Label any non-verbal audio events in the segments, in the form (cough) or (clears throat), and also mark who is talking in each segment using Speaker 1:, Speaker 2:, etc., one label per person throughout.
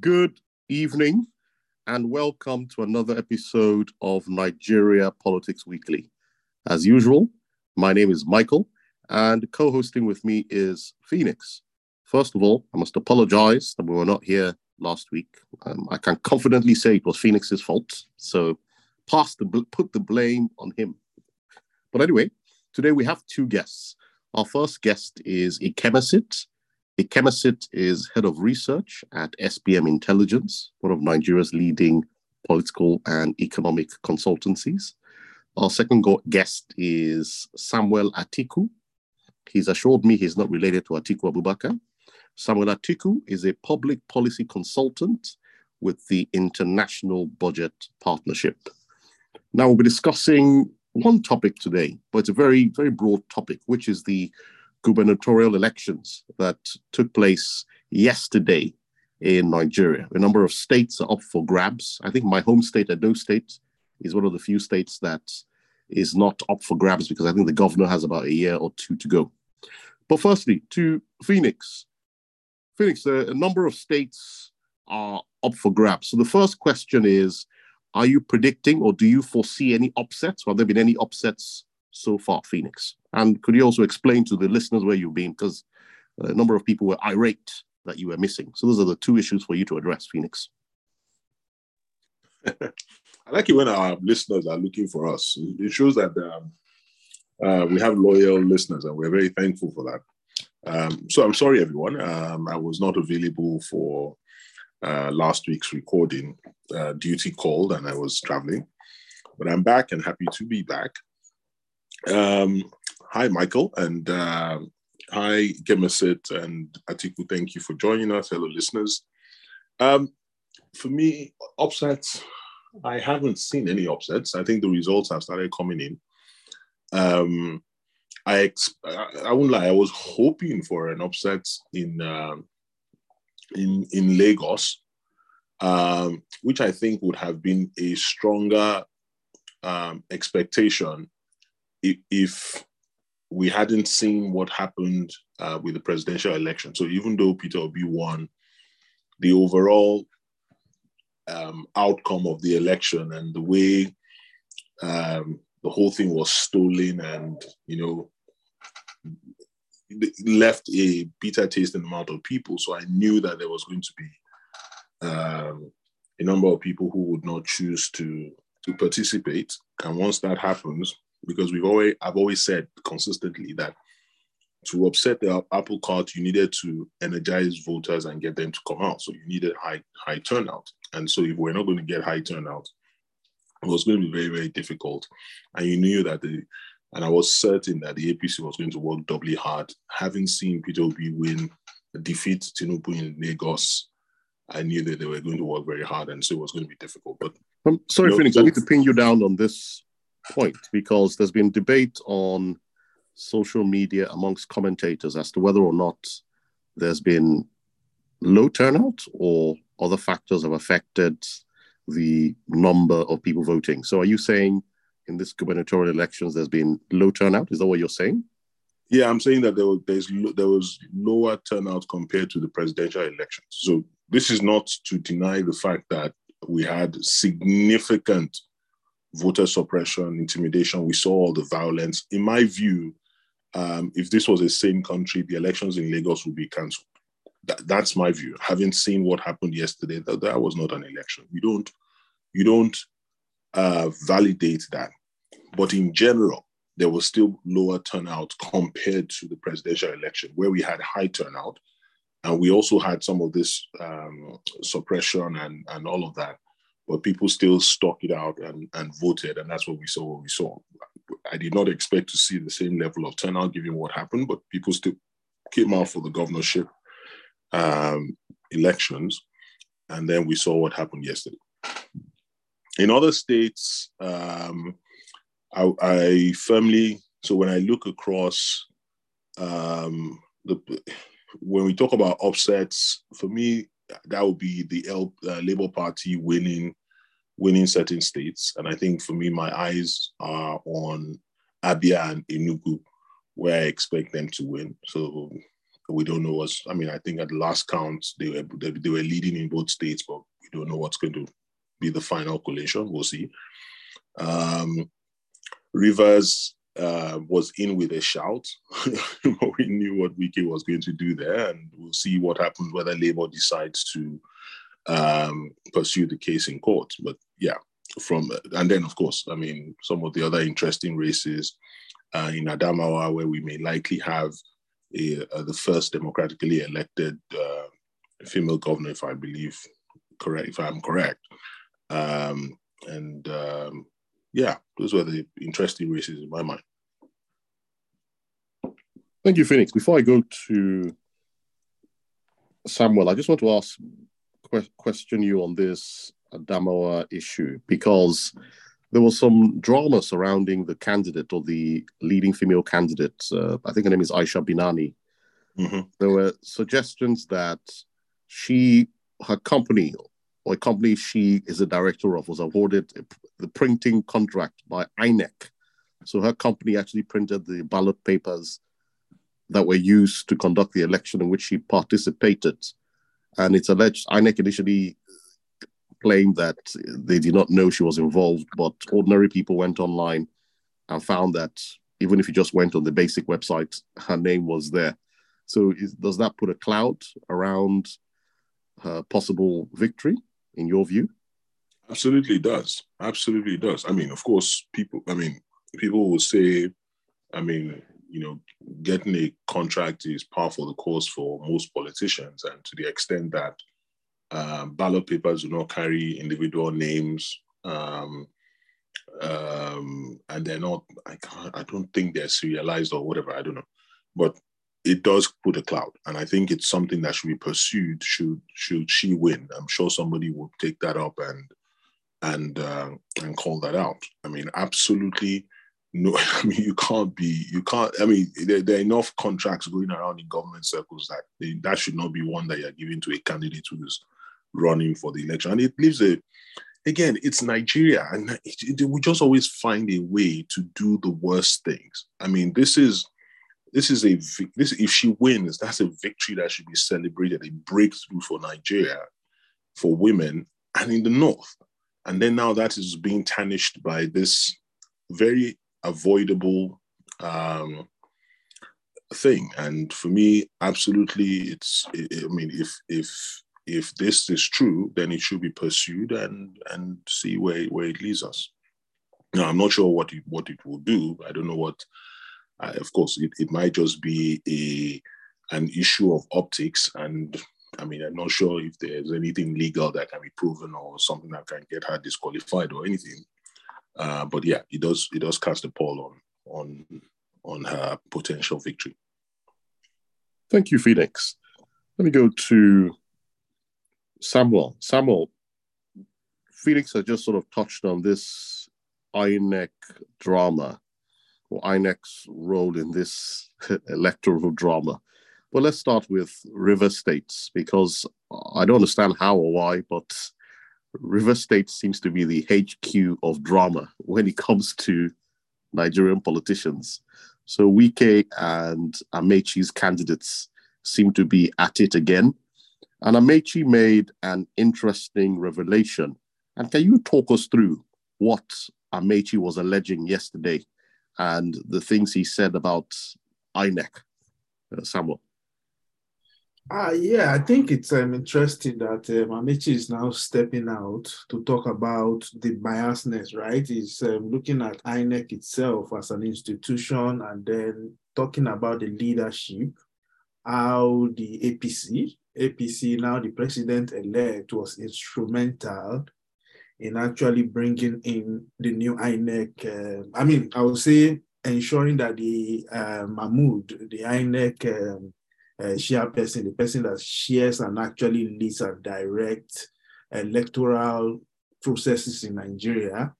Speaker 1: Good evening, and welcome to another episode of Nigeria Politics Weekly. As usual, my name is Michael, and co hosting with me is Phoenix. First of all, I must apologize that we were not here last week. Um, I can confidently say it was Phoenix's fault, so pass the put the blame on him. But anyway, today we have two guests. Our first guest is Ikemesit. Ikemesit is head of research at SBM Intelligence, one of Nigeria's leading political and economic consultancies. Our second guest is Samuel Atiku. He's assured me he's not related to Atiku Abubakar. Samuel Atiku is a public policy consultant with the International Budget Partnership. Now, we'll be discussing one topic today, but it's a very, very broad topic, which is the gubernatorial elections that took place yesterday in Nigeria. A number of states are up for grabs. I think my home state, Edo State, is one of the few states that is not up for grabs because I think the governor has about a year or two to go. But firstly, to Phoenix. Phoenix, a number of states are up for grabs. So the first question is Are you predicting or do you foresee any upsets? Have there been any upsets so far, Phoenix? And could you also explain to the listeners where you've been? Because a number of people were irate that you were missing. So those are the two issues for you to address, Phoenix. (laughs)
Speaker 2: I like it when our listeners are looking for us. It shows that um, uh, we have loyal listeners, and we're very thankful for that. Um, so I'm sorry, everyone. Um, I was not available for uh, last week's recording. Uh, duty called, and I was traveling, but I'm back and happy to be back. Um, hi, Michael, and uh, hi, Ikemesit and Atiku. Thank you for joining us, hello listeners. Um, for me, upsets I haven't seen any upsets. I think the results have started coming in. Um, I ex- I won't lie. I was hoping for an upset in uh, in in Lagos, um, which I think would have been a stronger um, expectation if, we hadn't seen what happened uh, with the presidential election. So even though Peter Obi won, the overall um, outcome of the election and the way um, the whole thing was stolen and you know left a bitter taste in the mouth of people. So I knew that there was going to be um, a number of people who would not choose to to participate. And once that happens, because we've always I've always said consistently that to upset the apple cart, you needed to energize voters and get them to come out. So you needed high high turnout. And so if we're not going to get high turnout, it was going to be very, very difficult. And you knew that the and I was certain that the APC was going to work doubly hard. Having seen Peter Obi win, defeat Tinubu in Lagos, I knew that they were going to work very hard, and so it was going to be difficult. But
Speaker 1: I'm sorry, you know, Phoenix, so, I need to pin you down on this point because there's been debate on social media amongst commentators as to whether or not there's been low turnout or other factors have affected the number of people voting. So are you saying in this gubernatorial elections there's been low turnout? Is that what you're saying?
Speaker 2: Yeah, I'm saying that there was there was lower turnout compared to the presidential elections. So this is not to deny the fact that we had significant voter suppression, intimidation. We saw all the violence. In my view, um, if this was a same country, the elections in Lagos would be cancelled. That, that's my view. Having seen what happened yesterday, that, that was not an election. You don't, you don't uh, validate that. But in general, there was still lower turnout compared to the presidential election, where we had high turnout, and we also had some of this um, suppression and and all of that. But people still stuck it out and, and voted, and that's what we saw. What we saw. I did not expect to see the same level of turnout given what happened, but people still came out for the governorship um, elections. And then we saw what happened yesterday. In other states, um, I, I, firmly, so when I look across um, the, when we talk about upsets, for me, that would be the L, uh, Labour Party winning winning certain states. And I think for me, my eyes are on Abia and Enugu, where I expect them to win. So we don't know what's. I mean, I think at the last count they were they, they were leading in both states, but we don't know what's going to be the final collation. We'll see. Um, Rivers uh, was in with a shout. (laughs) we knew what Wike was going to do there, and we'll see what happens whether Labour decides to um, pursue the case in court. But yeah, from and then of course, I mean, some of the other interesting races uh, in Adamawa, where we may likely have a, uh, the first democratically elected uh, female governor, if I believe correct, if I'm correct. Um, and um, yeah, those were the interesting races in my mind.
Speaker 1: Thank you, Phoenix. Before I go to Samuel, I just want to ask question you on this Adamawa issue because there was some drama surrounding the candidate or the leading female candidate. Uh, I think her name is Aisha Binani. Mm-hmm. There were suggestions that she, her company, or a company she is a director of, was awarded the printing contract by INEC. So her company actually printed the ballot papers that were used to conduct the election in which she participated. And it's alleged INEC initially claimed that they did not know she was involved, but ordinary people went online and found that even if you just went on the basic website, her name was there. So, is, does that put a cloud around her possible victory, in your view?
Speaker 2: Absolutely does. Absolutely does. I mean, of course, people. I mean, people will say, I mean, you know, getting a contract is par for the course for most politicians, and to the extent that uh, ballot papers do not carry individual names, um, um, and they're not. I can't. I don't think they're serialized or whatever. I don't know, but it does put a cloud, and I think it's something that should be pursued. Should should she win, I'm sure somebody will take that up and and uh, and call that out. I mean, absolutely no, (laughs) I mean, you can't be, you can't, I mean, there, there, are enough contracts going around in government circles that they, that should not be one that you're giving to a candidate who's running for the election. And it leaves a, again, it's Nigeria, and it, it, we just always find a way to do the worst things. I mean, this is, this is a, this, if she wins, that's a victory that should be celebrated, a breakthrough for Nigeria, for women, and in the North. And then now that is being tarnished by this very avoidable um, thing. And for me, absolutely, it's. I mean, if if if this is true, then it should be pursued and and see where where it leads us. Now, I'm not sure what it what it will do. I don't know what. Uh, of course, it, it might just be a an issue of optics and I mean, I'm not sure if there's anything legal that can be proven or something that can get her disqualified or anything. Uh, but yeah, it does it does cast a pall on on on her potential victory.
Speaker 1: Thank you, Phoenix. Let me go to Samuel. Samuel, Phoenix has just sort of touched on this INEC drama or INEC's role in this (laughs) electoral drama. But let's start with River States because I don't understand how or why, but River State seems to be the HQ of drama when it comes to Nigerian politicians. So Wike and Amaechi's candidates seem to be at it again. And Amaechi made an interesting revelation. And can you talk us through what Amechi was alleging yesterday and the things he said about INEC, uh, Samuel?
Speaker 3: Uh, yeah, I think it's um, interesting that um, is now stepping out to talk about the biasness, right? He's um, looking at INEC itself as an institution and then talking about the leadership, how the APC, APC, now the president elect, was instrumental in actually bringing in the new INEC. Uh, I mean, I would say ensuring that the uh, Mahmood, the INEC um, uh, person, the person that shares and actually leads and directs electoral processes in Nigeria.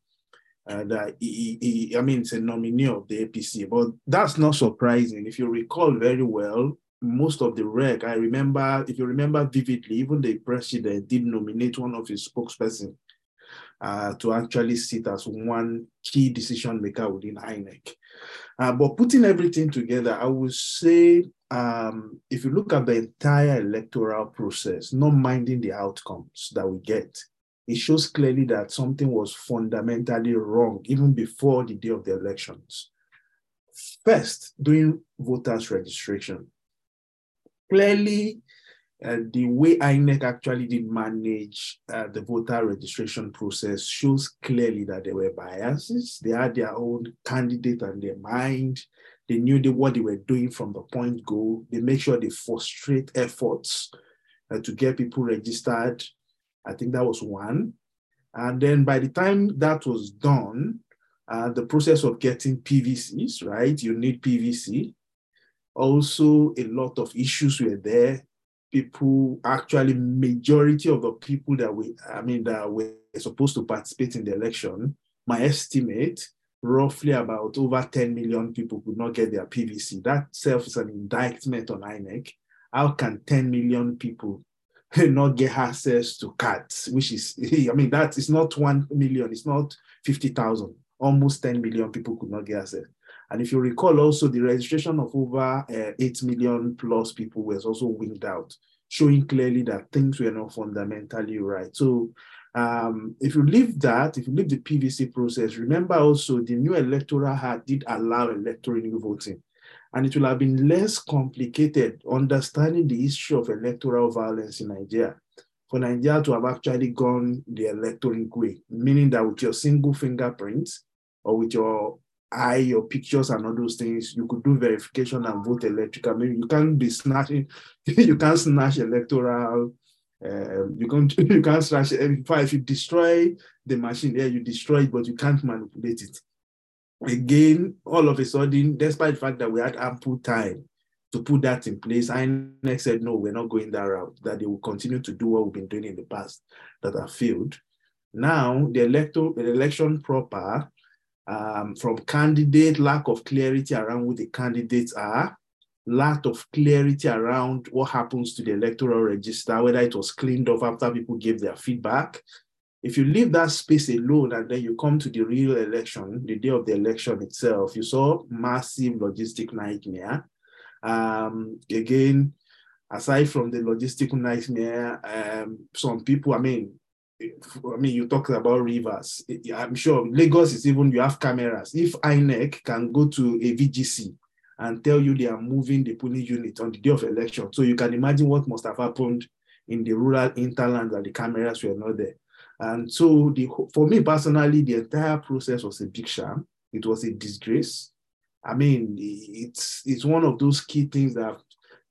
Speaker 3: And uh, he, he, I mean, it's a nominee of the APC, but that's not surprising. If you recall very well, most of the reg, I remember, if you remember vividly, even the president did nominate one of his spokesperson uh, to actually sit as one key decision maker within INEC. Uh, but putting everything together, I would say um, if you look at the entire electoral process, not minding the outcomes that we get, it shows clearly that something was fundamentally wrong even before the day of the elections. First, doing voters registration. Clearly, uh, the way INEC actually did manage uh, the voter registration process shows clearly that there were biases. They had their own candidate on their mind. They knew what they were doing from the point go. They make sure they frustrate efforts uh, to get people registered. I think that was one. And then by the time that was done, uh, the process of getting PVCs, right? You need PVC. Also, a lot of issues were there people actually majority of the people that we i mean that were supposed to participate in the election my estimate roughly about over 10 million people could not get their pvc that self is an indictment on inec. How can 10 million people (laughs) not get access to cards which is (laughs) i mean that is not 1 million it's not 50000 almost 10 million people could not get access and if you recall also the registration of over uh, 8 million plus people was also winged out, showing clearly that things were not fundamentally right. So um, if you leave that, if you leave the PVC process, remember also the new electoral act did allow electoral voting. And it will have been less complicated understanding the issue of electoral violence in Nigeria for Nigeria to have actually gone the electoral way, meaning that with your single fingerprint or with your eye your pictures and all those things, you could do verification and vote electrical. You can't be snatching, (laughs) you can't snatch electoral. Uh, you can't (laughs) you can't snatch if you destroy the machine there, you destroy it, but you can't manipulate it. Again, all of a sudden, despite the fact that we had ample time to put that in place, INEC said no, we're not going that route. That they will continue to do what we've been doing in the past that have failed. Now the electoral the election proper um, from candidate, lack of clarity around who the candidates are, lack of clarity around what happens to the electoral register, whether it was cleaned off after people gave their feedback. If you leave that space alone and then you come to the real election, the day of the election itself, you saw massive logistic nightmare. Um, again, aside from the logistical nightmare, um, some people, I mean, I mean, you talk about rivers. I'm sure Lagos is even, you have cameras. If INEC can go to a VGC and tell you they are moving the polling unit on the day of election, so you can imagine what must have happened in the rural interland that the cameras were not there. And so, the, for me personally, the entire process was a big sham. It was a disgrace. I mean, it's it's one of those key things that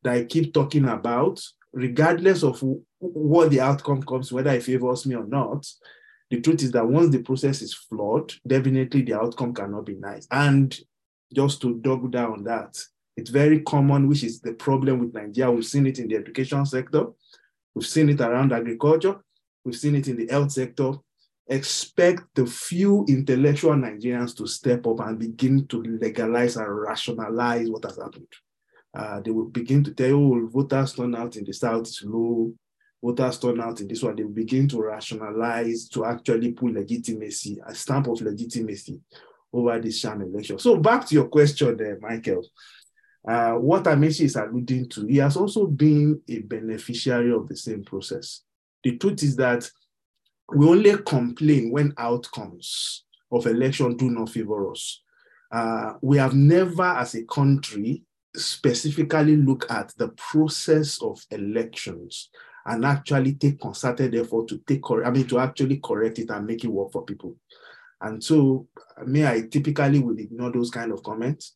Speaker 3: that I keep talking about, regardless of what the outcome comes, whether it favors me or not, the truth is that once the process is flawed, definitely the outcome cannot be nice. And just to double down on that, it's very common, which is the problem with Nigeria. We've seen it in the education sector, we've seen it around agriculture, we've seen it in the health sector. Expect the few intellectual Nigerians to step up and begin to legalize and rationalize what has happened. Uh, they will begin to tell oh, voters turnout in the South is low, voters turn out in this one, they will begin to rationalize to actually put legitimacy, a stamp of legitimacy over this sham election. So back to your question there, Michael. Uh, what Amaechi is alluding to, he has also been a beneficiary of the same process. The truth is that we only complain when outcomes of election do not favor us. Uh, we have never, as a country, specifically look at the process of elections and actually take concerted effort to take, I mean, to actually correct it and make it work for people. And so, me, I typically will ignore those kind of comments.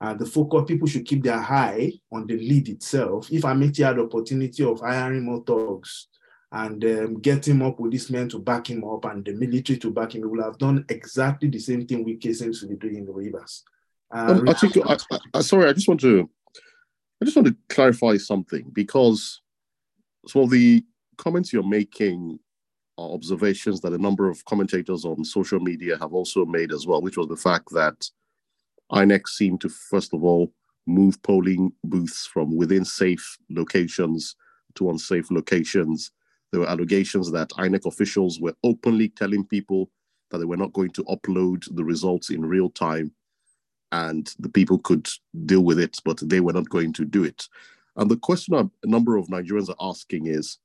Speaker 3: Uh, the focus, people should keep their eye on the lead itself. If make the opportunity of hiring more thugs and um, getting more policemen to back him up and the military to back him, we will have done exactly the same thing we seems to be doing in the rivers.
Speaker 1: Uh, um, I think, I, I, sorry, I just want to, I just want to clarify something because some of the comments you're making are observations that a number of commentators on social media have also made as well, which was the fact that INEC seemed to, first of all, move polling booths from within safe locations to unsafe locations. there were allegations that INEC officials were openly telling people that they were not going to upload the results in real time and the people could deal with it, but they were not going to do it. And the question a number of Nigerians are asking is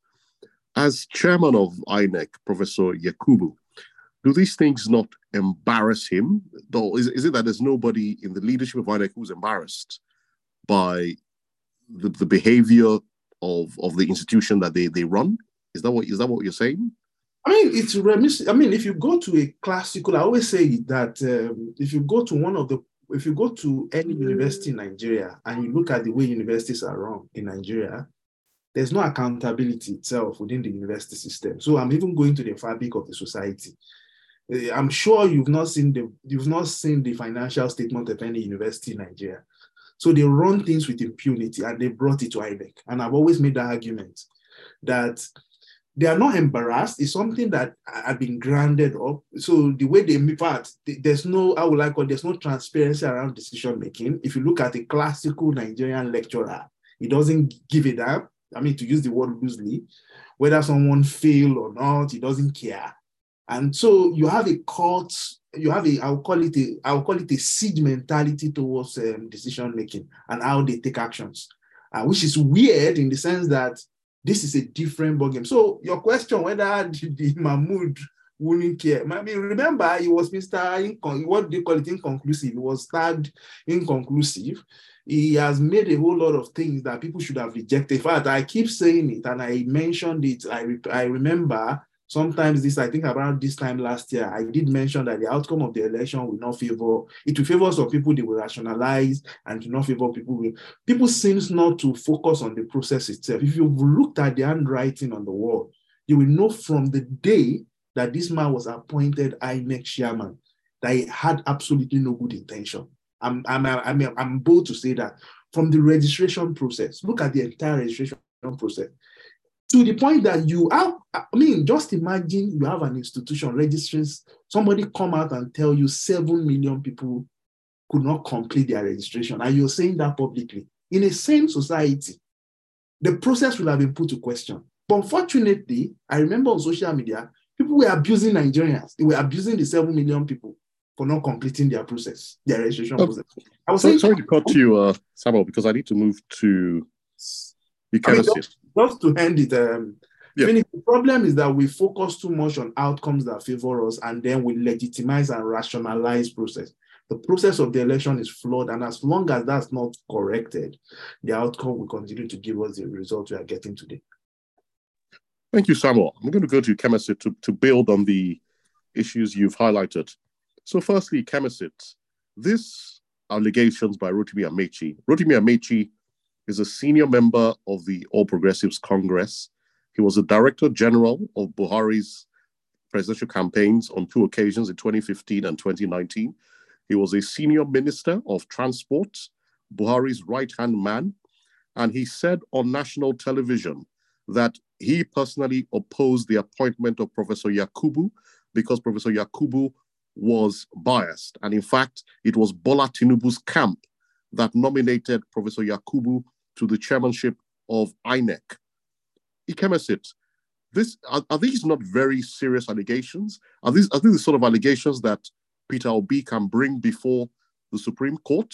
Speaker 1: as chairman of INEC, Professor Yakubu, do these things not embarrass him? Though is, is it that there's nobody in the leadership of INEC who's embarrassed by the, the behavior of, of the institution that they, they run? Is that what is that what you're saying?
Speaker 3: I mean, it's remiss. I mean, if you go to a classical, I always say that um, if you go to one of the, if you go to any university in Nigeria and you look at the way universities are run in Nigeria, there's no accountability itself within the university system. So I'm even going to the fabric of the society. Uh, I'm sure you've not seen the you've not seen the financial statement of any university in Nigeria. So they run things with impunity and they brought it to INEC. And I've always made that argument that they are not embarrassed. It's something that I've been grounded up. So the way they move there's no, I would like call there's no transparency around decision making. If you look at a classical Nigerian lecturer, he doesn't give it up. I mean, to use the word loosely, whether someone fail or not, he doesn't care. And so you have a cult, you have a, I'll call it a, I'll call it a siege mentality towards um, decision making and how they take actions, uh, which is weird in the sense that this is a different ballgame. So your question whether (laughs) the Mahmood wouldn't care. I mean, remember, he was Mr. Incon- what they call it inconclusive. He was tagged inconclusive. He has made a whole lot of things that people should have rejected. In fact, I keep saying it and I mentioned it. I, re- I remember sometimes this, I think around this time last year, I did mention that the outcome of the election will not favor, it will favor some people, they will rationalize and not favor people. Will, people seems not to focus on the process itself. If you've looked at the handwriting on the wall, you will know from the day that this man was appointed INEC chairman that he had absolutely no good intention. I'm, I'm, I'm, I'm bold to say that from the registration process, look at the entire registration process to the point that you have, I mean, just imagine you have an institution registering, somebody come out and tell you 7 million people could not complete their registration, and you're saying that publicly. In a sane society, the process will have been put to question. But unfortunately, I remember on social media, people were abusing Nigerians. They were abusing the 7 million people for not completing their process, their registration oh, process.
Speaker 1: I was so, saying, sorry to cut you, uh, Samuel, because I need to move to you kind of
Speaker 3: just, to end it, um, yeah. the problem is that we focus too much on outcomes that favor us and then we legitimize and rationalize process. The process of the election is flawed, and as long as that's not corrected, the outcome will continue to give us the result we are getting today.
Speaker 1: Thank you, Samuel. I'm going to go to Kemisit to, to build on the issues you've highlighted. So, firstly, Kemisit, this allegations by Rotimi Amaechi. Rotimi Amaechi is a senior member of the All Progressives Congress. He was the Director General of Buhari's presidential campaigns on two occasions in 2015 and 2019. He was a senior minister of transport, Buhari's right hand man. And he said on national television that he personally opposed the appointment of Professor Yakubu because Professor Yakubu was biased. And in fact, it was Bola Tinubu's camp that nominated Professor Yakubu to the chairmanship of INEC. Ikemesit, this are, are, these not very serious allegations? Are these are these the sort of allegations that Peter Obi can bring before the Supreme Court?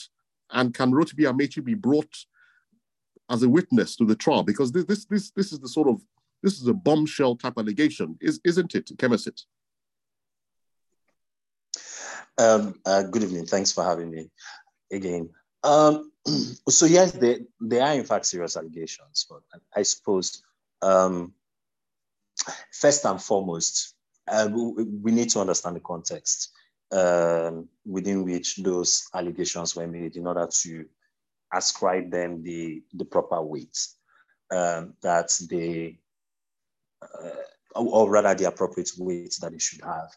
Speaker 1: And can Rotimi Amaechi be brought as a witness to the trial? Because this this this, this is the sort of this is a bombshell type allegation, is, isn't it, Kemesit?
Speaker 4: Um, uh, good evening. Thanks for having me again. Um, (clears throat) so yes, they, they are in fact serious allegations, but I suppose um, first and foremost, uh, we, we, need to understand the context um, within which those allegations were made in order to ascribe them the, the proper weight um, that they, uh, or rather the appropriate weight that they should have.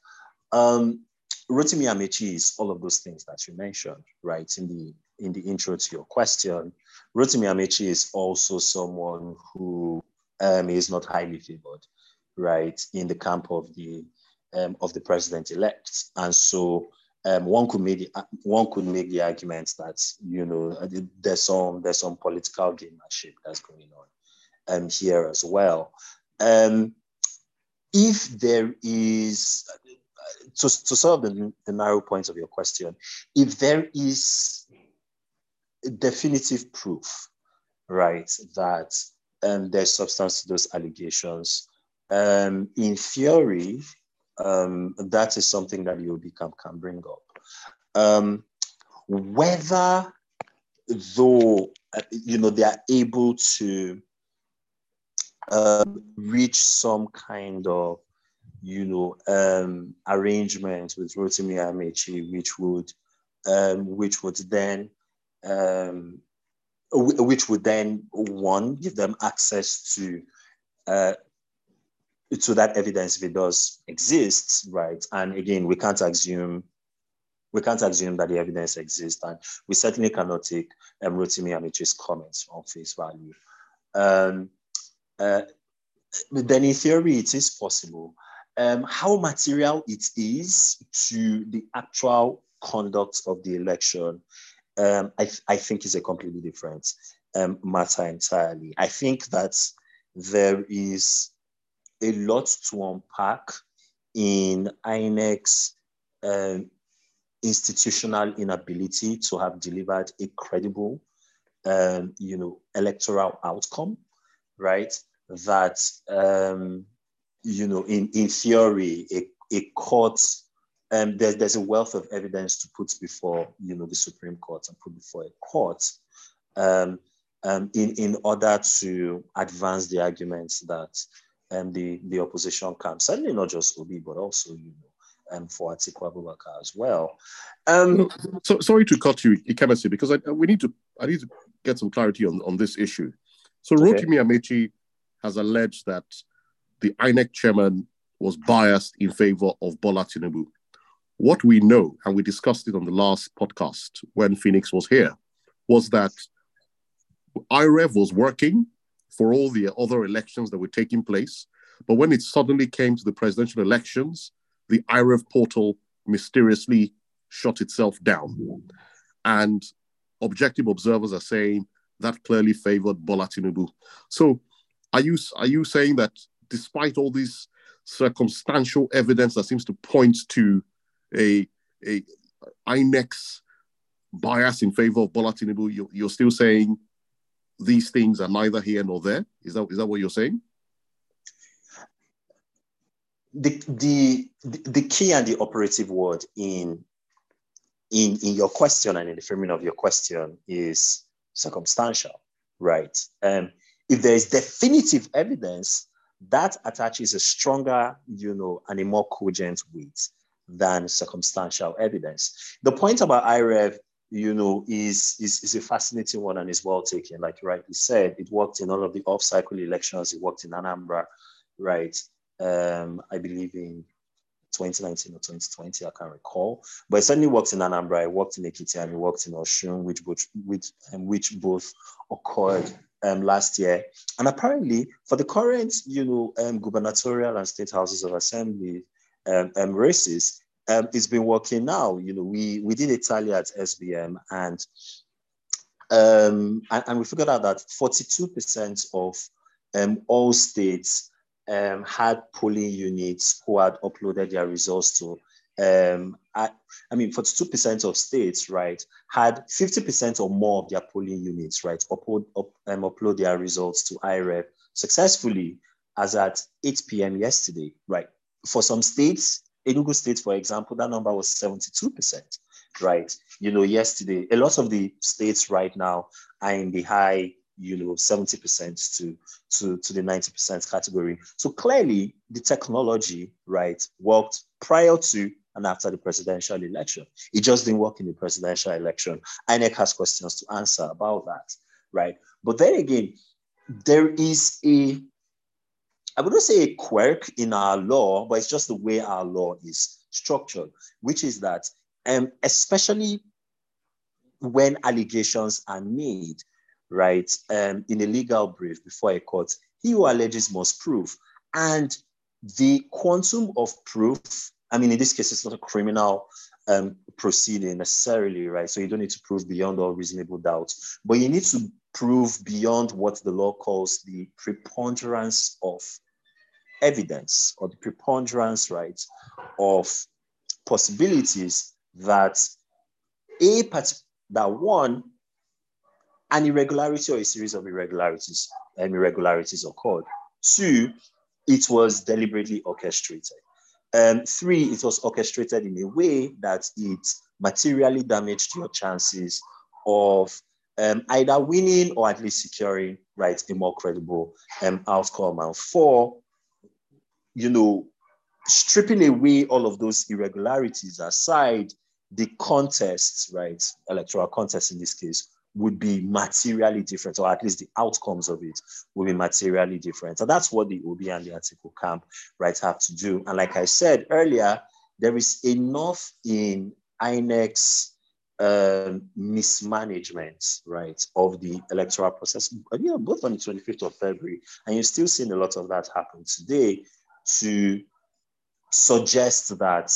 Speaker 4: Um, Rotimi Amaechi is all of those things that you mentioned, right, in the in the intro to your question, Rotimi Amaechi is also someone who um, is not highly favored, right, in the camp of the um, of the president-elect, and so um, one could make the, one could make the argument that you know there's some there's some political gamemanship that's going on um, here as well. Um, if there is, to, to solve the, the narrow points of your question, if there is definitive proof, right, that um, there's substance to those allegations, um, in theory, um, that is something that UOB can, can bring up. Um, whether, though, uh, you know, they are able to um, reach some kind of, you know, um, arrangement with Rotimi Amaechi, which would, um, which would then, um, which would then one give them access to, uh, to that evidence if it does exist, right? And again, we can't assume we can't assume that the evidence exists, and we certainly cannot take um, Rotimi Amaechi's comments on face value. Um, uh, then in theory, it is possible. Um, how material it is to the actual conduct of the election, um, I, I, think is a completely different um, matter entirely. I think that there is a lot to unpack in INEC's um, institutional inability to have delivered a credible, um, you know, electoral outcome, right? That, um, you know, in, in theory, a, a court, um, there's, there's a wealth of evidence to put before, you know, the Supreme Court and put before a court um, um, in, in order to advance the arguments that um, the, the opposition camp, certainly not just Obi, but also, you know, um, for Atiku Abubakar as well. Um,
Speaker 1: so sorry to cut you, Ikemesi, because I, we need to I need to get some clarity on, on this issue. So okay. Rotimi Amaechi has alleged that the INEC chairman was biased in favor of Bola Tinubu. What we know, and we discussed it on the last podcast when Phoenix was here, was that IREV was working for all the other elections that were taking place. But when it suddenly came to the presidential elections, the IREV portal mysteriously shut itself down. And objective observers are saying that clearly favored Bola Tinubu. So are you, are you saying that despite all this circumstantial evidence that seems to point to a, a INEC's bias in favor of Bola Tinubu, you, you're still saying these things are neither here nor there? Is that, is that what you're saying?
Speaker 4: the, the, the key and the operative word in, in, in your question and in the framing of your question is circumstantial, right? Um, if there is definitive evidence, that attaches a stronger, you know, and a more cogent weight than circumstantial evidence. The point about IREV, you know, is, is, is a fascinating one and is well taken. Like you rightly said, it worked in all of the off-cycle elections. It worked in Anambra, right? um, I believe in 2019 or 2020, I can't recall. But it certainly worked in Anambra, it worked in Ekiti, and it worked in Osun, which both, which, which both occurred um, last year. And apparently, for the current, you know, um, gubernatorial and state houses of assembly um, um, races, um, it's been working now. You know, we we did a tally at SBM, and um, and, and we figured out that 42% of um, all states um, had polling units who had uploaded their results to, um, I, I mean, 42% of states, right, had 50% or more of their polling units, right, upload, up, um, upload their results to IREV successfully as at 8 p.m. yesterday, right? For some states, Enugu State, for example, that number was 72%, right? You know, yesterday, a lot of the states right now are in the high you know 70% to, to, to the 90% category. So clearly the technology, right, worked prior to and after the presidential election. It just didn't work in the presidential election. INEC has questions to answer about that, right? But then again, there is a, I wouldn't say a quirk in our law, but it's just the way our law is structured, which is that, um, especially when allegations are made, right, um, in a legal brief before a court, he who alleges must prove. And the quantum of proof, I mean, in this case, it's not a criminal um, proceeding necessarily, right? So you don't need to prove beyond all reasonable doubt, but you need to prove beyond what the law calls the preponderance of evidence or the preponderance, right, of possibilities that a part that one, an irregularity or a series of irregularities and irregularities occurred. Two, it was deliberately orchestrated. Um, three, it was orchestrated in a way that it materially damaged your chances of um, either winning or at least securing right a more credible um, outcome. And four, you know, stripping away all of those irregularities aside, the contests, right, electoral contests in this case, would be materially different, or at least the outcomes of it will be materially different. And that's what the Obi and the Atiku camp, right, have to do. And like I said earlier, there is enough in INEC's um, mismanagement, right, of the electoral process, yeah, both on the 25th of February, and you're still seeing a lot of that happen today to suggest that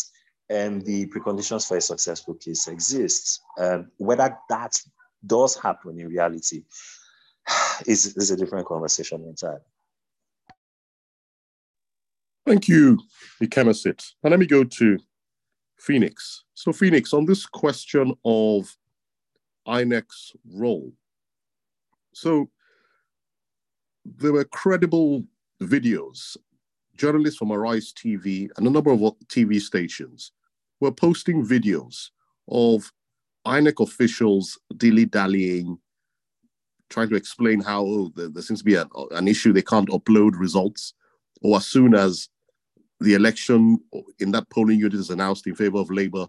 Speaker 4: um, the preconditions for a successful case exist. Um, whether that does happen in reality (sighs) is, is a different conversation entirely.
Speaker 1: Thank you, Ikemesit. And let me go to Phoenix. So, Phoenix, on this question of INEC's role, so there were credible videos. Journalists from Arise TV and a number of TV stations were posting videos of INEC officials dilly dallying, trying to explain how oh, there, there, seems to be a, an issue they can't upload results, or as soon as the election in that polling unit is announced in favor of Labour,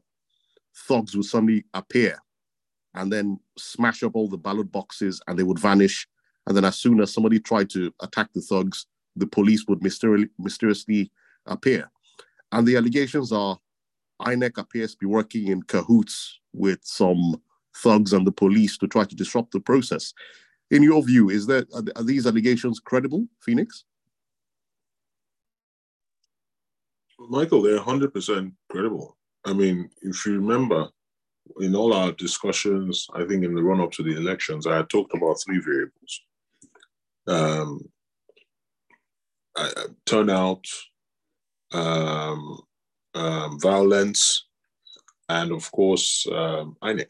Speaker 1: thugs will suddenly appear and then smash up all the ballot boxes and they would vanish. And then, as soon as somebody tried to attack the thugs, the police would mysteriously appear. And the allegations are INEC appears to be working in cahoots with some thugs and the police to try to disrupt the process. In your view, is that are, these allegations credible, Phoenix?
Speaker 2: Michael, they're 100% credible. I mean, if you remember, in all our discussions, I think in the run up to the elections, I had talked about three variables um, turnout, um, um, violence, and of course, um, INEC.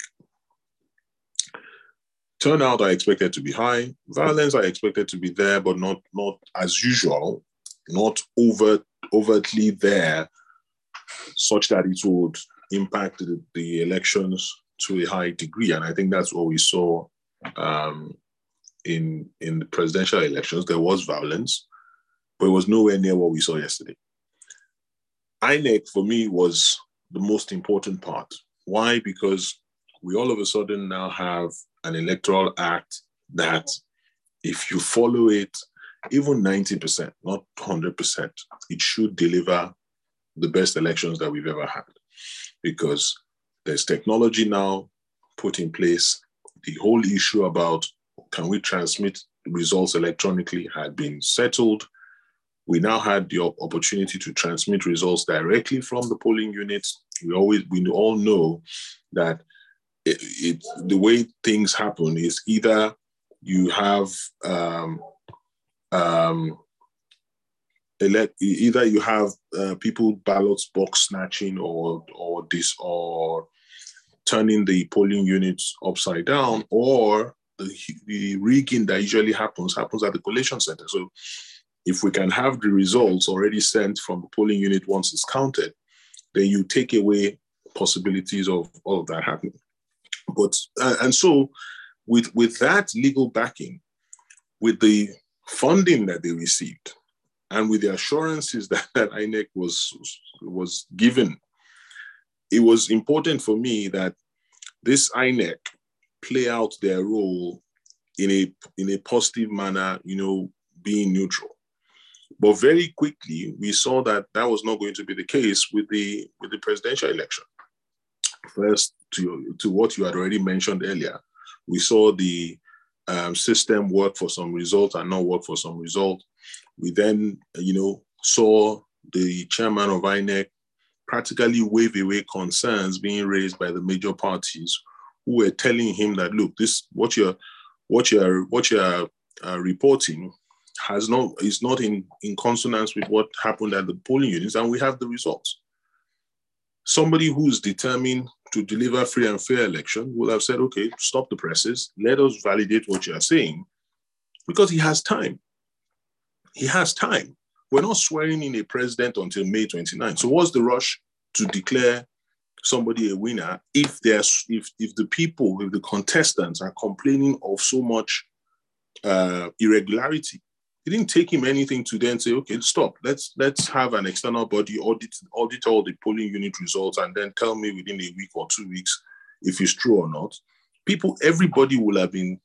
Speaker 2: Turnout I expected to be high. Violence I expected to be there, but not not as usual, not over overtly there, such that it would impact the, the elections to a high degree. And I think that's what we saw um, in in the presidential elections. There was violence, but it was nowhere near what we saw yesterday. INEC for me was the most important part. Why? Because we all of a sudden now have an electoral act that, if you follow it, even 90%, not 100%, it should deliver the best elections that we've ever had. Because there's technology now put in place. The whole issue about can we transmit results electronically had been settled. We now had the opportunity to transmit results directly from the polling units. We always, we all know that it, it the way things happen is either you have um, um, elect, either you have uh, people ballots box snatching or or this or turning the polling units upside down, or the, the rigging that usually happens happens at the collation center. So if we can have the results already sent from the polling unit once it's counted, then you take away possibilities of all of that happening. But uh, and so with with that legal backing, with the funding that they received, and with the assurances (laughs) that, that INEC was was given, it was important for me that this INEC play out their role in a in a positive manner, you know, being neutral. But very quickly, we saw that that was not going to be the case with the with the presidential election. First, to to what you had already mentioned earlier, we saw the um, system work for some result and not work for some result. We then, you know, saw the chairman of INEC practically wave away concerns being raised by the major parties who were telling him that, look, this what you're what you're what you're uh, reporting has not is not in, in consonance with what happened at the polling units, and we have the results. Somebody who's determined to deliver free and fair election will have said, okay, stop the presses, let us validate what you are saying, because he has time. He has time. We're not swearing in a president until May 29. So what's the rush to declare somebody a winner if there's if if the people, if the contestants are complaining of so much uh, irregularity? It didn't take him anything to then say, okay, stop. Let's let's have an external body audit audit all the polling unit results and then tell me within a week or two weeks if it's true or not. People, everybody will have been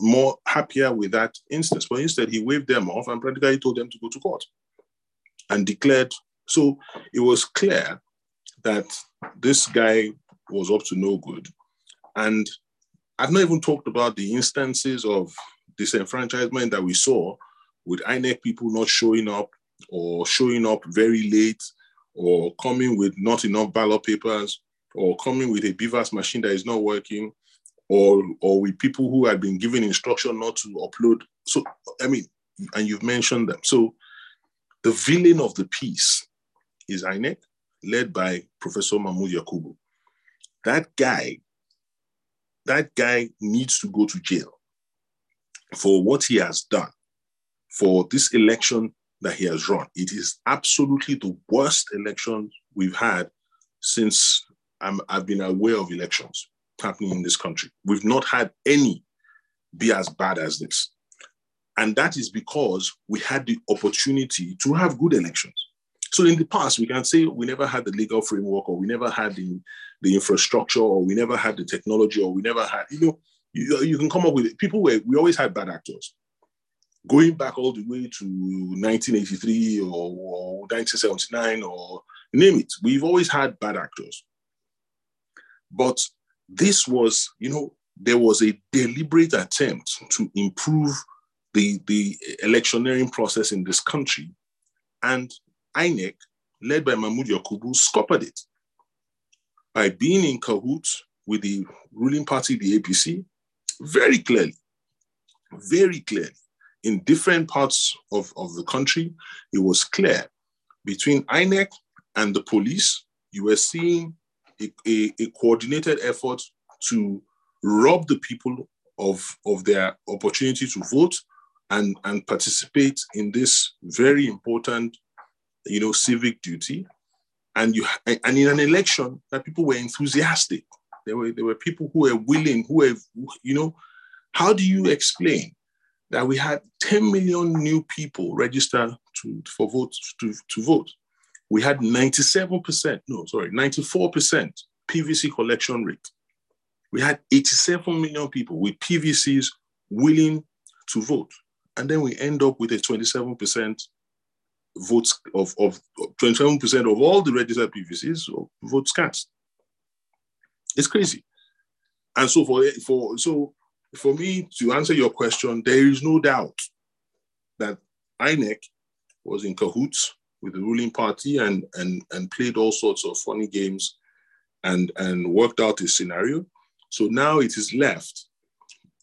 Speaker 2: more happier with that instance. But instead, he waved them off and practically told them to go to court and declared. So it was clear that this guy was up to no good. And I've not even talked about the instances of disenfranchisement that we saw with INEC people not showing up or showing up very late or coming with not enough ballot papers or coming with a BVAS machine that is not working or or with people who had been given instruction not to upload. So I mean, and you've mentioned them. So the villain of the piece is INEC, led by Professor Mahmoud Yakubu. That guy, that guy needs to go to jail for what he has done for this election that he has run. It is absolutely the worst election we've had since i have been aware of elections happening in this country. We've not had any be as bad as this. And that is because we had the opportunity to have good elections. So in the past, we can say we never had the legal framework, or we never had the, the infrastructure, or we never had the technology, or we never had, you know, you, you can come up with it. People were, we always had bad actors. Going back all the way to 1983 or, or 1979 or name it, we've always had bad actors. But this was, you know, there was a deliberate attempt to improve the, the electioneering process in this country. And INEC, led by Mahmoud Yakubu, scuppered it by being in cahoots with the ruling party, the APC, very clearly, very clearly. In different parts of, of the country, it was clear between INEC and the police, you were seeing a, a, a coordinated effort to rob the people of, of their opportunity to vote and, and participate in this very important, you know, civic duty. And you and in an election that people were enthusiastic. There were there were people who were willing, who were, you know, how do you explain that we had 10 million new people register to, for vote to, to vote? We had 97%, no, sorry, 94% PVC collection rate. We had 87 million people with PVCs willing to vote. And then we end up with a 27% votes of, of 27% of all the registered PVCs votes cast. It's crazy. And so for for so for me to answer your question, there is no doubt that INEC was in cahoots with the ruling party and and and played all sorts of funny games and and worked out a scenario. So now it is left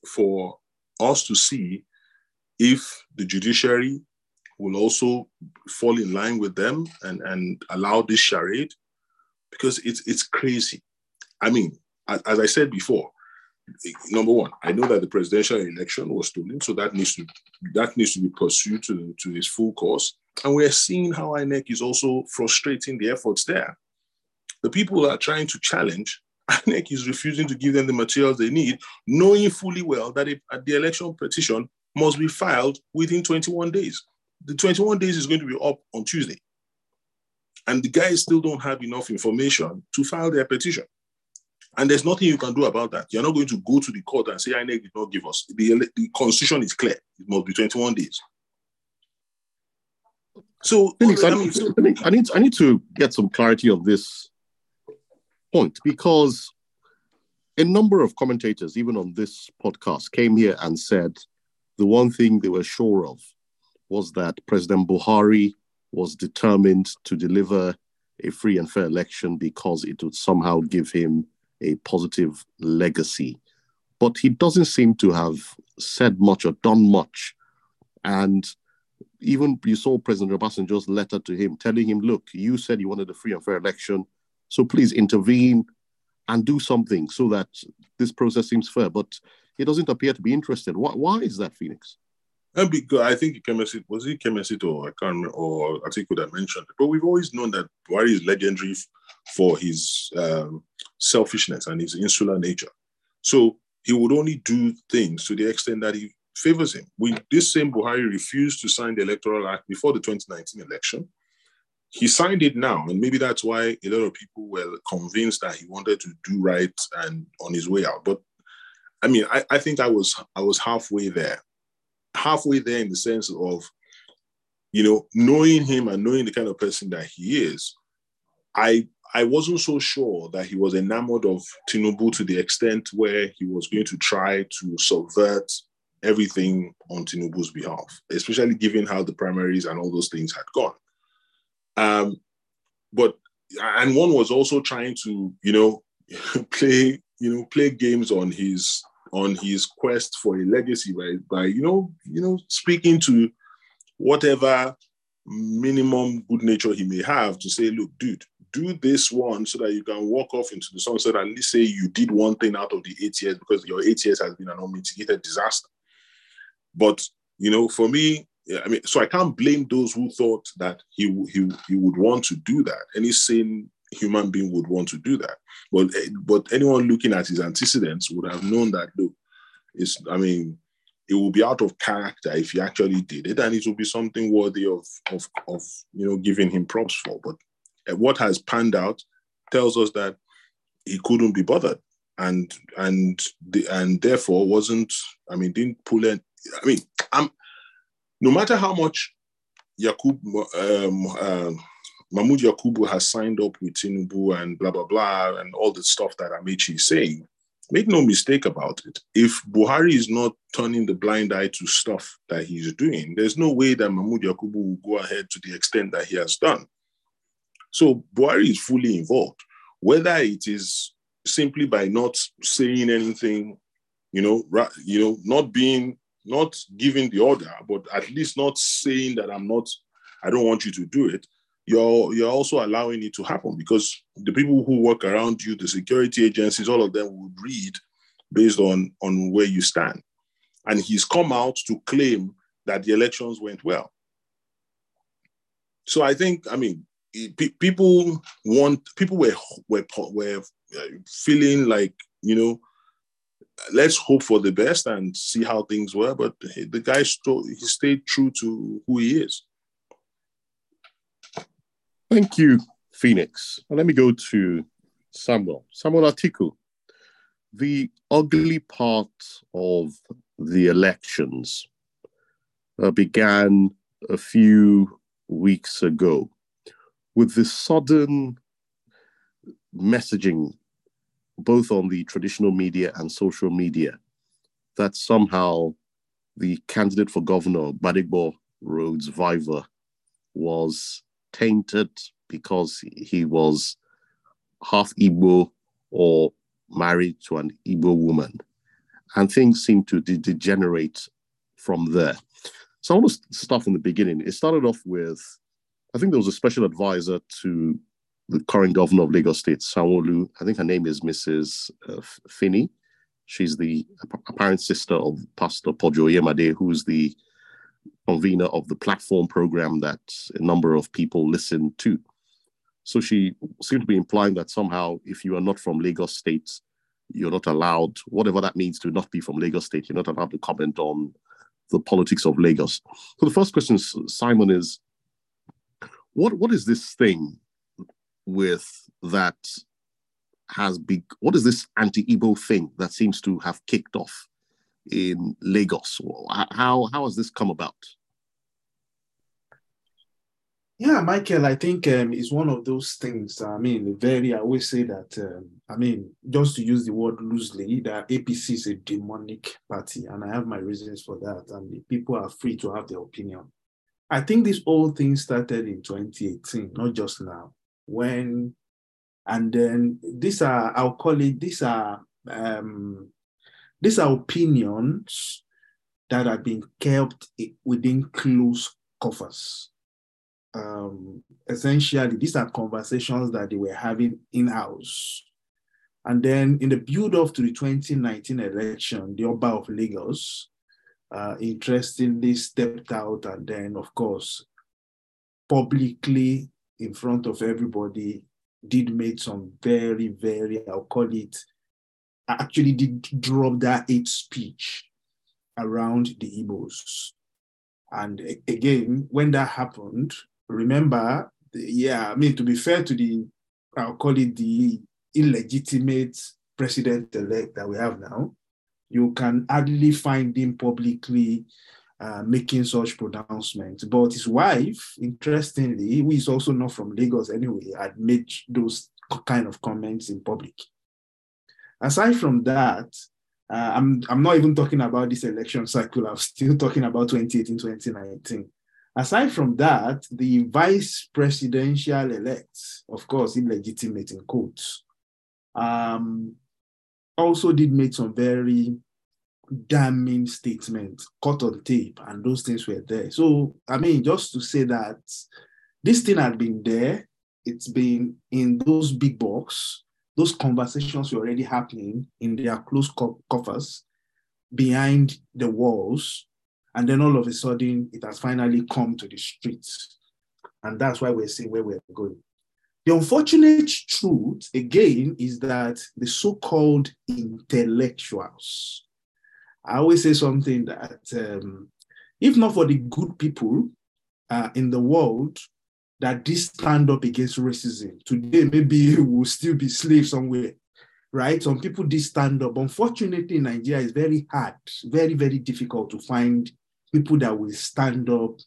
Speaker 2: for us to see if the judiciary will also fall in line with them and, and allow this charade because it's it's crazy. I mean, as, as I said before, number one, I know that the presidential election was stolen, so that needs to that needs to be pursued to, to its full course. And we're seeing how INEC is also frustrating the efforts there. The people are trying to challenge, (laughs) INEC is refusing to give them the materials they need, knowing fully well that if, uh, the election petition must be filed within 21 days. The 21 days is going to be up on Tuesday. And the guys still don't have enough information to file their petition. And there's nothing you can do about that. You're not going to go to the court and say INEC did not give us. The, the constitution is clear. It must be 21 days. So,
Speaker 1: I, mean, so, I, need, I need to get some clarity on this point because a number of commentators, even on this podcast, came here and said the one thing they were sure of was that President Buhari was determined to deliver a free and fair election because it would somehow give him a positive legacy. But he doesn't seem to have said much or done much. And even you saw President Obasanjo's letter to him telling him, look, you said you wanted a free and fair election, so please intervene and do something so that this process seems fair. But he doesn't appear to be interested. Why, why is that, Phoenix?
Speaker 2: And because I think Kemesit was he Kemesit or I can't remember, or could have mentioned it. But we've always known that Buhari is legendary for his um, selfishness and his insular nature. So he would only do things to the extent that he favors him. We, this same Buhari refused to sign the Electoral Act before the 2019 election. He signed it now, and maybe that's why a lot of people were convinced that he wanted to do right and on his way out. But I mean, I, I think I was I was halfway there, halfway there in the sense of, you know, knowing him and knowing the kind of person that he is. I I wasn't so sure that he was enamored of Tinubu to the extent where he was going to try to subvert everything on Tinubu's behalf, especially given how the primaries and all those things had gone. Um, but and one was also trying to, you know, (laughs) play, you know, play games on his on his quest for a legacy by by you know, you know, speaking to whatever minimum good nature he may have to say, look, dude, do this one so that you can walk off into the sunset and at least say you did one thing out of the eight years because your eight years has been an unmitigated disaster. But you know, for me, I mean, so I can't blame those who thought that he he he would want to do that. Any sane human being would want to do that. But but anyone looking at his antecedents would have known that look, it's I mean, it will be out of character if he actually did it, and it will be something worthy of of of you know giving him props for. But what has panned out tells us that he couldn't be bothered and and the, and therefore wasn't i mean didn't pull it i mean i'm no matter how much yakub um, um, mahmoud yakubu has signed up with tinubu and blah blah blah and all the stuff that Amaechi is saying make no mistake about it if buhari is not turning the blind eye to stuff that he's doing there's no way that mahmoud yakubu will go ahead to the extent that he has done so Buhari is fully involved, whether it is simply by not saying anything, you know, ra- you know, not being, not giving the order, but at least not saying that I'm not, I don't want you to do it. You're you're also allowing it to happen because the people who work around you, the security agencies, all of them would read based on on where you stand. And he's come out to claim that the elections went well. So I think, I mean, people want people were were were uh, feeling like you know let's hope for the best and see how things were but the guy st- he stayed true to who he is
Speaker 1: thank you phoenix. Let me go to samuel. Samuel atiku the ugly part of the elections uh, began a few weeks ago with this sudden messaging, both on the traditional media and social media, that somehow the candidate for governor, Gbadebo Rhodes Vivour, was tainted because he was half Igbo or married to an Igbo woman. And things seemed to de- degenerate from there. So I want to start from the beginning. It started off with I think there was a special advisor to the current governor of Lagos State, Sanwo-Olu. I think her name is Mrs. Uh, Finney. She's the apparent sister of Pastor Poju Oyemade, who's the convener of the platform program that a number of people listen to. So she seemed to be implying that somehow, if you are not from Lagos State, you're not allowed, whatever that means to not be from Lagos State, you're not allowed to comment on the politics of Lagos. So the first question, Simon, is what what is this thing with that has big what is this anti-Igbo thing that seems to have kicked off in Lagos? How how has this come about?
Speaker 3: Yeah, Michael, I think um, it's one of those things. I mean, very, I always say that, um, I mean, just to use the word loosely, that APC is a demonic party, and I have my reasons for that. And people are free to have their opinion. I think this whole thing started in 2018, not just now. When, and then these are, I'll call it, these are, um, these are opinions that have been kept within close coffers. Um, essentially, these are conversations that they were having in house. And then in the build up to the 2019 election, the Oba of Lagos uh, interestingly stepped out and then, of course, publicly in front of everybody did make some very, very, I'll call it, actually did drop that hate speech around the Igbos. And again, when that happened, remember, yeah, I mean, to be fair to the, I'll call it the illegitimate president elect that we have now, you can hardly find him publicly uh, making such pronouncements. But his wife, interestingly, who is also not from Lagos anyway, had made those kind of comments in public. Aside from that, uh, I'm, I'm not even talking about this election cycle. I'm still talking about 2018, 2019. Aside from that, the vice presidential elect, of course, illegitimate in quotes, um, also did make some very damning statements, cut on tape, and those things were there. So, I mean, just to say that this thing had been there, it's been in those big box, those conversations were already happening in their closed co- coffers behind the walls. And then all of a sudden, it has finally come to the streets. And that's why we're seeing where we're going. The unfortunate truth, again, is that the so called intellectuals, I always say something that um, if not for the good people uh, in the world that this stand up against racism, today maybe (laughs) we'll still be slaves somewhere, right? Some people did stand up. Unfortunately, in Nigeria, is very hard, very, very difficult to find people that will stand up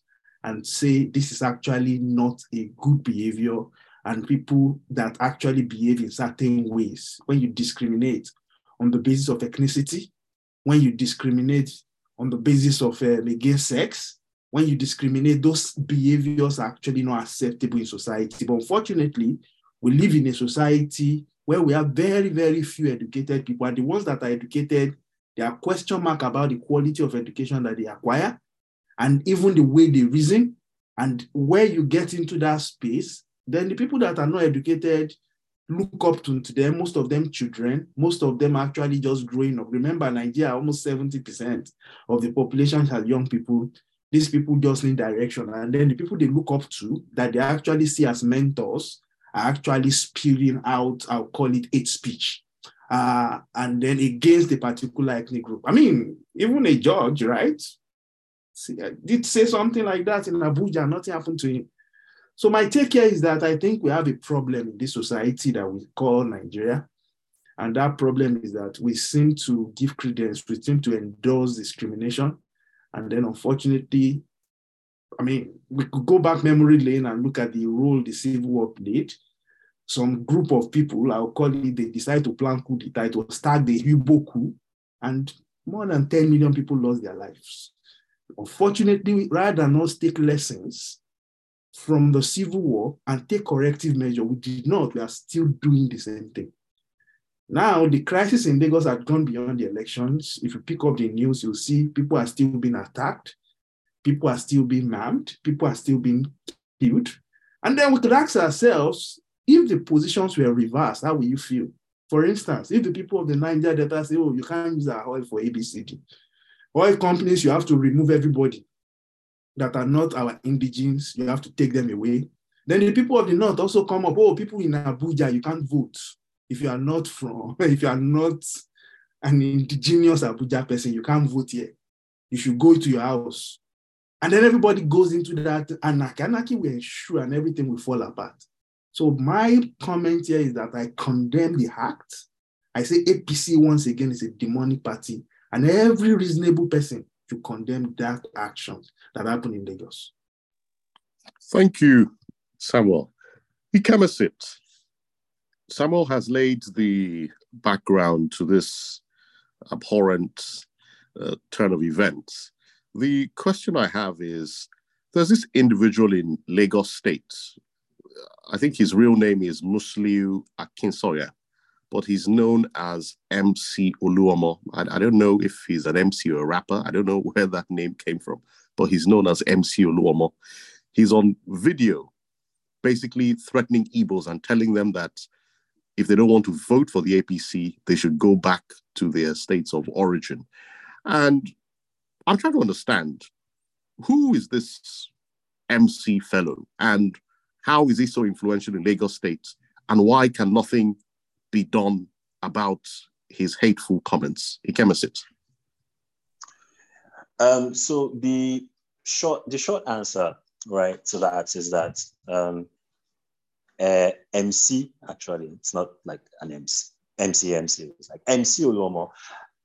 Speaker 3: and say this is actually not a good behavior and people that actually behave in certain ways. When you discriminate on the basis of ethnicity, when you discriminate on the basis of uh, against sex, when you discriminate, those behaviors are actually not acceptable in society. But unfortunately, we live in a society where we have very, very few educated people. And the ones that are educated, there are question mark about the quality of education that they acquire and even the way they reason. And where you get into that space, then the people that are not educated, look up to, to them, most of them children, most of them actually just growing up. Remember, Nigeria, almost 70% of the population has young people. These people just need direction. And then the people they look up to that they actually see as mentors are actually spewing out, I'll call it hate speech. Uh, and then against the particular ethnic group. I mean, even a judge, right? See, did say something like that in Abuja, nothing happened to him. So my take here is that I think we have a problem in this society that we call Nigeria. And that problem is that we seem to give credence, we seem to endorse discrimination. And then unfortunately, I mean, we could go back memory lane and look at the role the Civil War played. Some group of people, I'll call it, they decide to plan coup d'etat, it was start the Igbo coup, and more than 10 million people lost their lives. Unfortunately, rather than us take lessons from the civil war and take corrective measure. We did not. We are still doing the same thing. Now, the crisis in Lagos has gone beyond the elections. If you pick up the news, you'll see people are still being attacked, people are still being maimed, people are still being killed. And then we could ask ourselves if the positions were reversed, how will you feel? For instance, if the people of the Niger Delta say, oh, you can't use our oil for ABCD, oil companies, you have to remove everybody that are not our indigenes, you have to take them away. Then the people of the north also come up, oh, people in Abuja, you can't vote if you are not from, (laughs) if you are not an indigenous Abuja person, you can't vote here. You should go to your house. And then everybody goes into that anarchy. Anarchy will ensure and everything will fall apart. So my comment here is that I condemn the act. I say APC once again is a demonic party, and every reasonable person should condemn that action that happened in Lagos.
Speaker 1: Thank you, Samuel. Ikemesit. Samuel has laid the background to this abhorrent uh, turn of events. The question I have is there's this individual in Lagos State. I think his real name is Musiliu Akinsanya but he's known as MC Oluomo. I, I, don't know if he's an MC or a rapper. I don't know (laughs) where that name came from. but he's known as MC Oluomo. He's on video, basically threatening Igbos and telling them that if they don't want to vote for the APC, they should go back to their states of origin. And I'm trying to understand who is this MC fellow and how is he so influential in Lagos State and why can nothing be done about his hateful comments? Ikemesit.
Speaker 4: Um, so the short the short answer, right, to that is that um, uh, MC actually it's not like an MC MC MC it's like MC Oluomo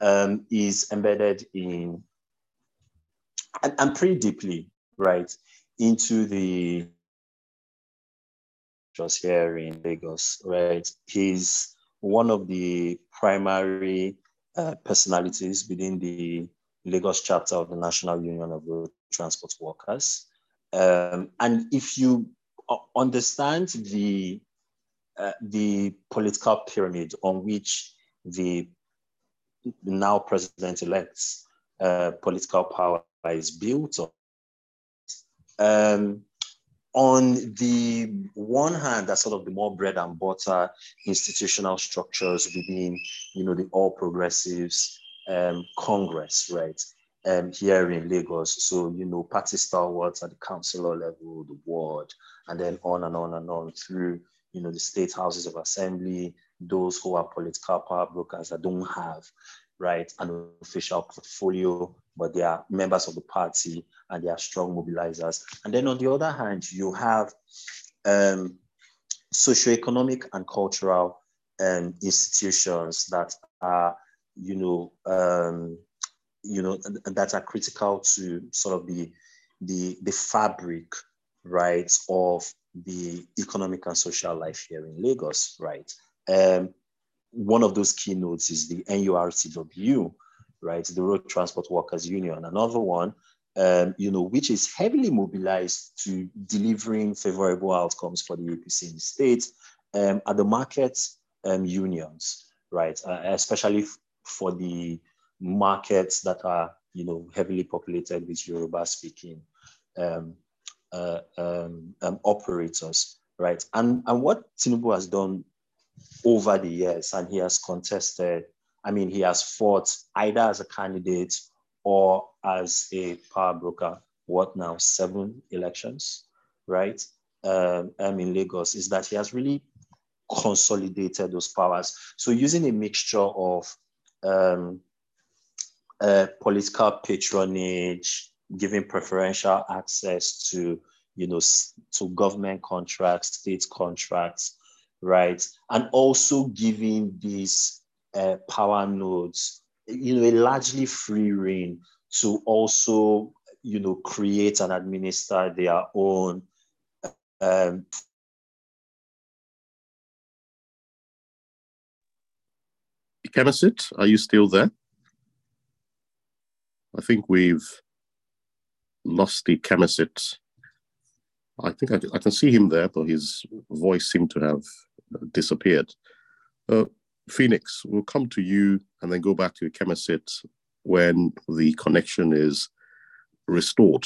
Speaker 4: um, is embedded in and, and pretty deeply right into the just here in Lagos, right? He's one of the primary uh, personalities within the Lagos chapter of the National Union of Road Transport Workers. Um, and if you understand the, uh, the political pyramid on which the now president-elect's uh, political power is built on, um, on the one hand, that's sort of the more bread and butter institutional structures within, you know, the All Progressives um, Congress, right? Um, here in Lagos. So, you know, party stalwarts at the councillor level, the ward, and then on and on and on through, you know, the state houses of assembly, those who are political power brokers that don't have, right, an official portfolio, but they are members of the party and they are strong mobilizers. And then on the other hand, you have um, socioeconomic and cultural um, institutions that are, you know, um, you know, that are critical to sort of the the the fabric, right, of the economic and social life here in Lagos, right. Um, one of those keynotes is the NURTW, right? The Road Transport Workers Union. Another one, um, you know, which is heavily mobilized to delivering favorable outcomes for the APC in the state um, are the market um, unions, right? Uh, especially for the markets that are, you know, heavily populated with Yoruba speaking um, uh, um, um, operators, right? And, and what Tinubu has done over the years, and he has contested. I mean, he has fought either as a candidate or as a power broker. What now? Seven elections, right? Um, um, in Lagos is that he has really consolidated those powers. So using a mixture of um, political patronage, giving preferential access to, you know, to government contracts, state contracts, right? And also giving these uh, power nodes, you know, a largely free reign to also, you know, create and administer their own um,
Speaker 1: are you still there? I think we've lost the Kemesit. I think I, I, can see him there, but his voice seemed to have disappeared. Uh, Phoenix, we'll come to you and then go back to Kemesit when the connection is restored.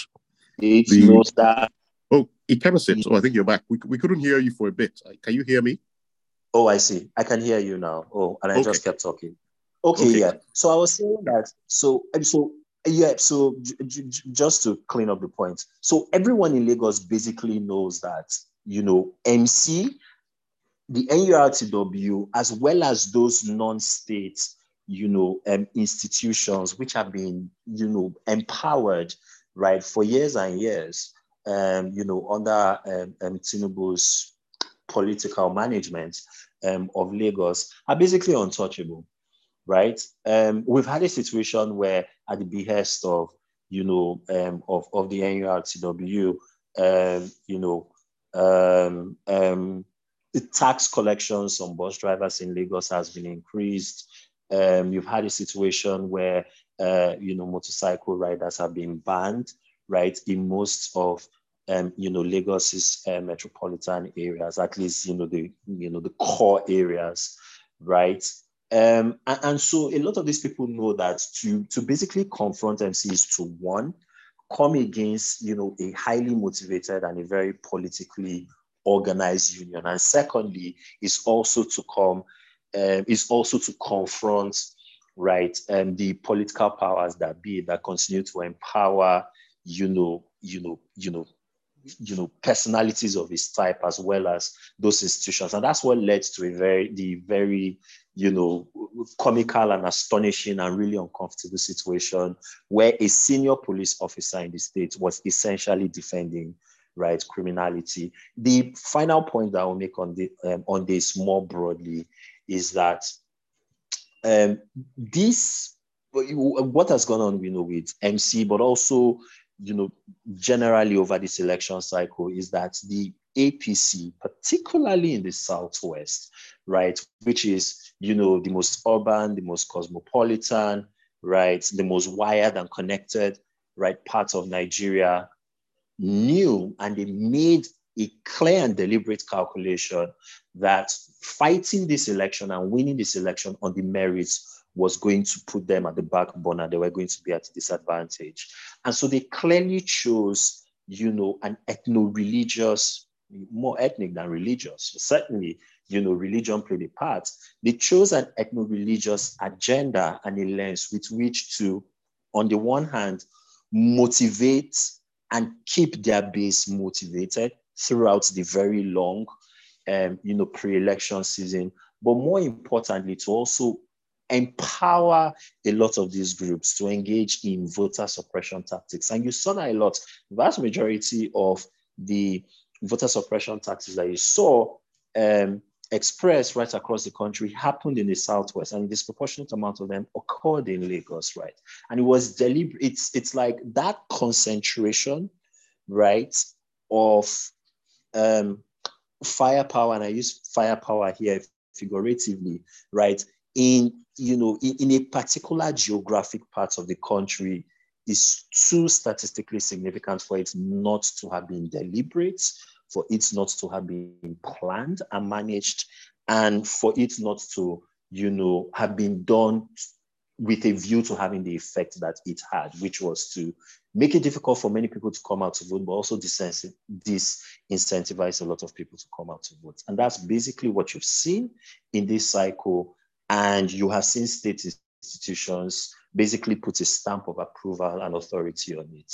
Speaker 4: It's the, that.
Speaker 1: Oh, Kemesit. Oh, I think you're back. We, we couldn't hear you for a bit. Uh, can you hear me?
Speaker 4: Oh, I see. I can hear you now. Oh, and I okay. just kept talking. Okay, okay, yeah. So I was saying that. So, so yeah. So j- j- just to clean up the point. So everyone in Lagos basically knows that you know MC the NURTW, as well as those non-state, you know, um, institutions which have been, you know, empowered, right, for years and years, um, you know, under um, um, Tinubu's political management um, of Lagos, are basically untouchable, right? Um, we've had a situation where, at the behest of, you know, um, of, of the NURTW, um, you know, um, um, the tax collections on bus drivers in Lagos has been increased. Um, you've had a situation where uh, you know motorcycle riders have been banned, right, in most of um, you know Lagos's uh, metropolitan areas, at least you know the you know the core areas, right. Um, and, and so a lot of these people know that to to basically confront MC is to one come against, you know, a highly motivated and a very politically organized union. And secondly, is also to come, um, is also to confront, right, um, the political powers that be that continue to empower, you know, you know, you know, you know personalities of his type as well as those institutions and that's what led to a very the very you know comical and astonishing and really uncomfortable situation where a senior police officer in the state was essentially defending right criminality. The final point that i'll make on the um, on this more broadly is that um, this what has gone on you know with mc but also you know, generally over this election cycle is that the APC, particularly in the Southwest, right, which is, you know, the most urban, the most cosmopolitan, right, the most wired and connected, right, part of Nigeria, knew and they made a clear and deliberate calculation that fighting this election and winning this election on the merits was going to put them at the back burner. They were going to be at a disadvantage. And so they clearly chose, you know, an ethno-religious, more ethnic than religious. Certainly, you know, religion played a part. They chose an ethno-religious agenda and a lens with which to, on the one hand, motivate and keep their base motivated throughout the very long, um, you know, pre-election season, but more importantly, to also empower a lot of these groups to engage in voter suppression tactics. And you saw that a lot. The vast majority of the voter suppression tactics that you saw um, expressed right across the country happened in the Southwest, and a disproportionate amount of them occurred in Lagos, right? And it was deliberate. It's, it's like that concentration, right, of um, firepower, and I use firepower here figuratively, right, in you know in, in a particular geographic part of the country is too statistically significant for it not to have been deliberate, for it not to have been planned and managed, and for it not to, you know, have been done with a view to having the effect that it had, which was to make it difficult for many people to come out to vote, but also disincentivize a lot of people to come out to vote. And that's basically what you've seen in this cycle and you have seen state institutions basically put a stamp of approval and authority on it.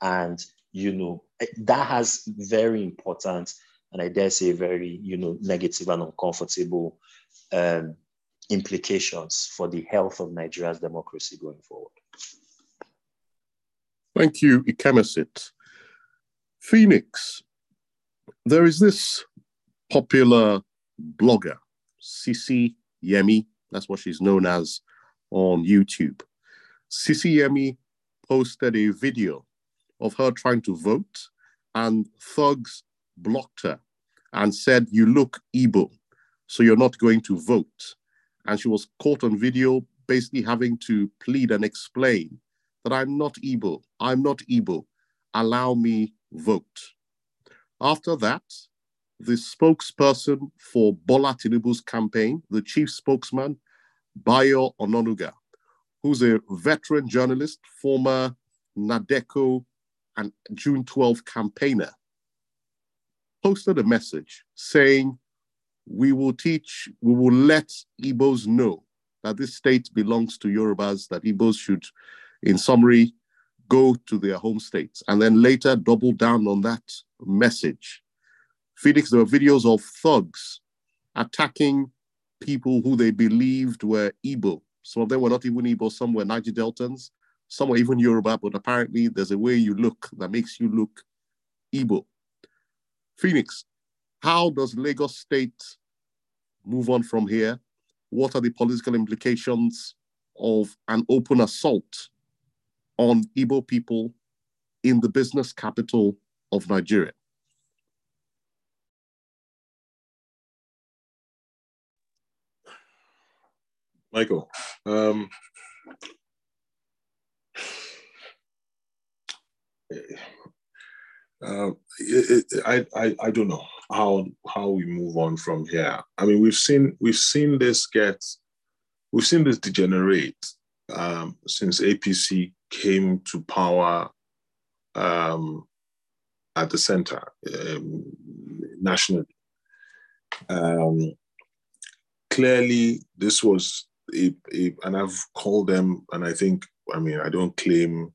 Speaker 4: And, you know, that has very important and I dare say very, you know, negative and uncomfortable um, implications for the health of Nigeria's democracy going forward.
Speaker 1: Thank you, Ikemesit. Phoenix, there is this popular blogger, Sisi Yemmie, that's what she's known as on YouTube. Yemmie posted a video of her trying to vote, and thugs blocked her and said, You look Igbo, so you're not going to vote. And she was caught on video basically having to plead and explain that I'm not Igbo, I'm not Igbo, allow me vote. After that, the spokesperson for Bola Tinubu's campaign, the chief spokesman, Bayo Onanuga, who's a veteran journalist, former NADECO and June 12 campaigner, posted a message saying, We will teach, we will let Igbos know that this state belongs to Yorubas, that Igbos should, in summary, go to their home states, and then later double down on that message Phoenix, there were videos of thugs attacking people who they believed were Igbo. Some of them were not even Igbo, some were Niger Deltans, some were even Yoruba, but apparently there's a way you look that makes you look Igbo. Phoenix, how does Lagos State move on from here? What are the political implications of an open assault on Igbo people in the business capital of Nigeria?
Speaker 2: Michael, um, uh, I, I I don't know how how we move on from here. I mean, we've seen we've seen this get we've seen this degenerate um, since APC came to power um, at the center um, nationally. Um, clearly, this was and I've called them, and I think, I mean, I don't claim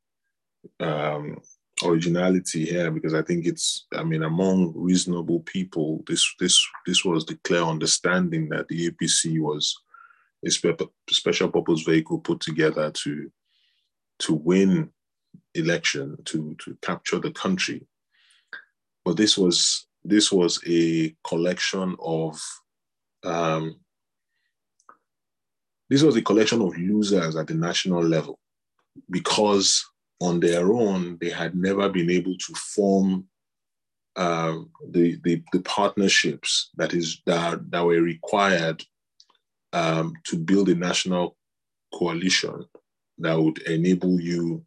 Speaker 2: um, originality here because I think it's, I mean, among reasonable people, this this this was the clear understanding that the APC was a spe- special purpose vehicle put together to to win election to to capture the country. But this was this was a collection of um, this was a collection of losers at the national level because on their own they had never been able to form uh, the, the, the partnerships that is that, that were required um, to build a national coalition that would enable you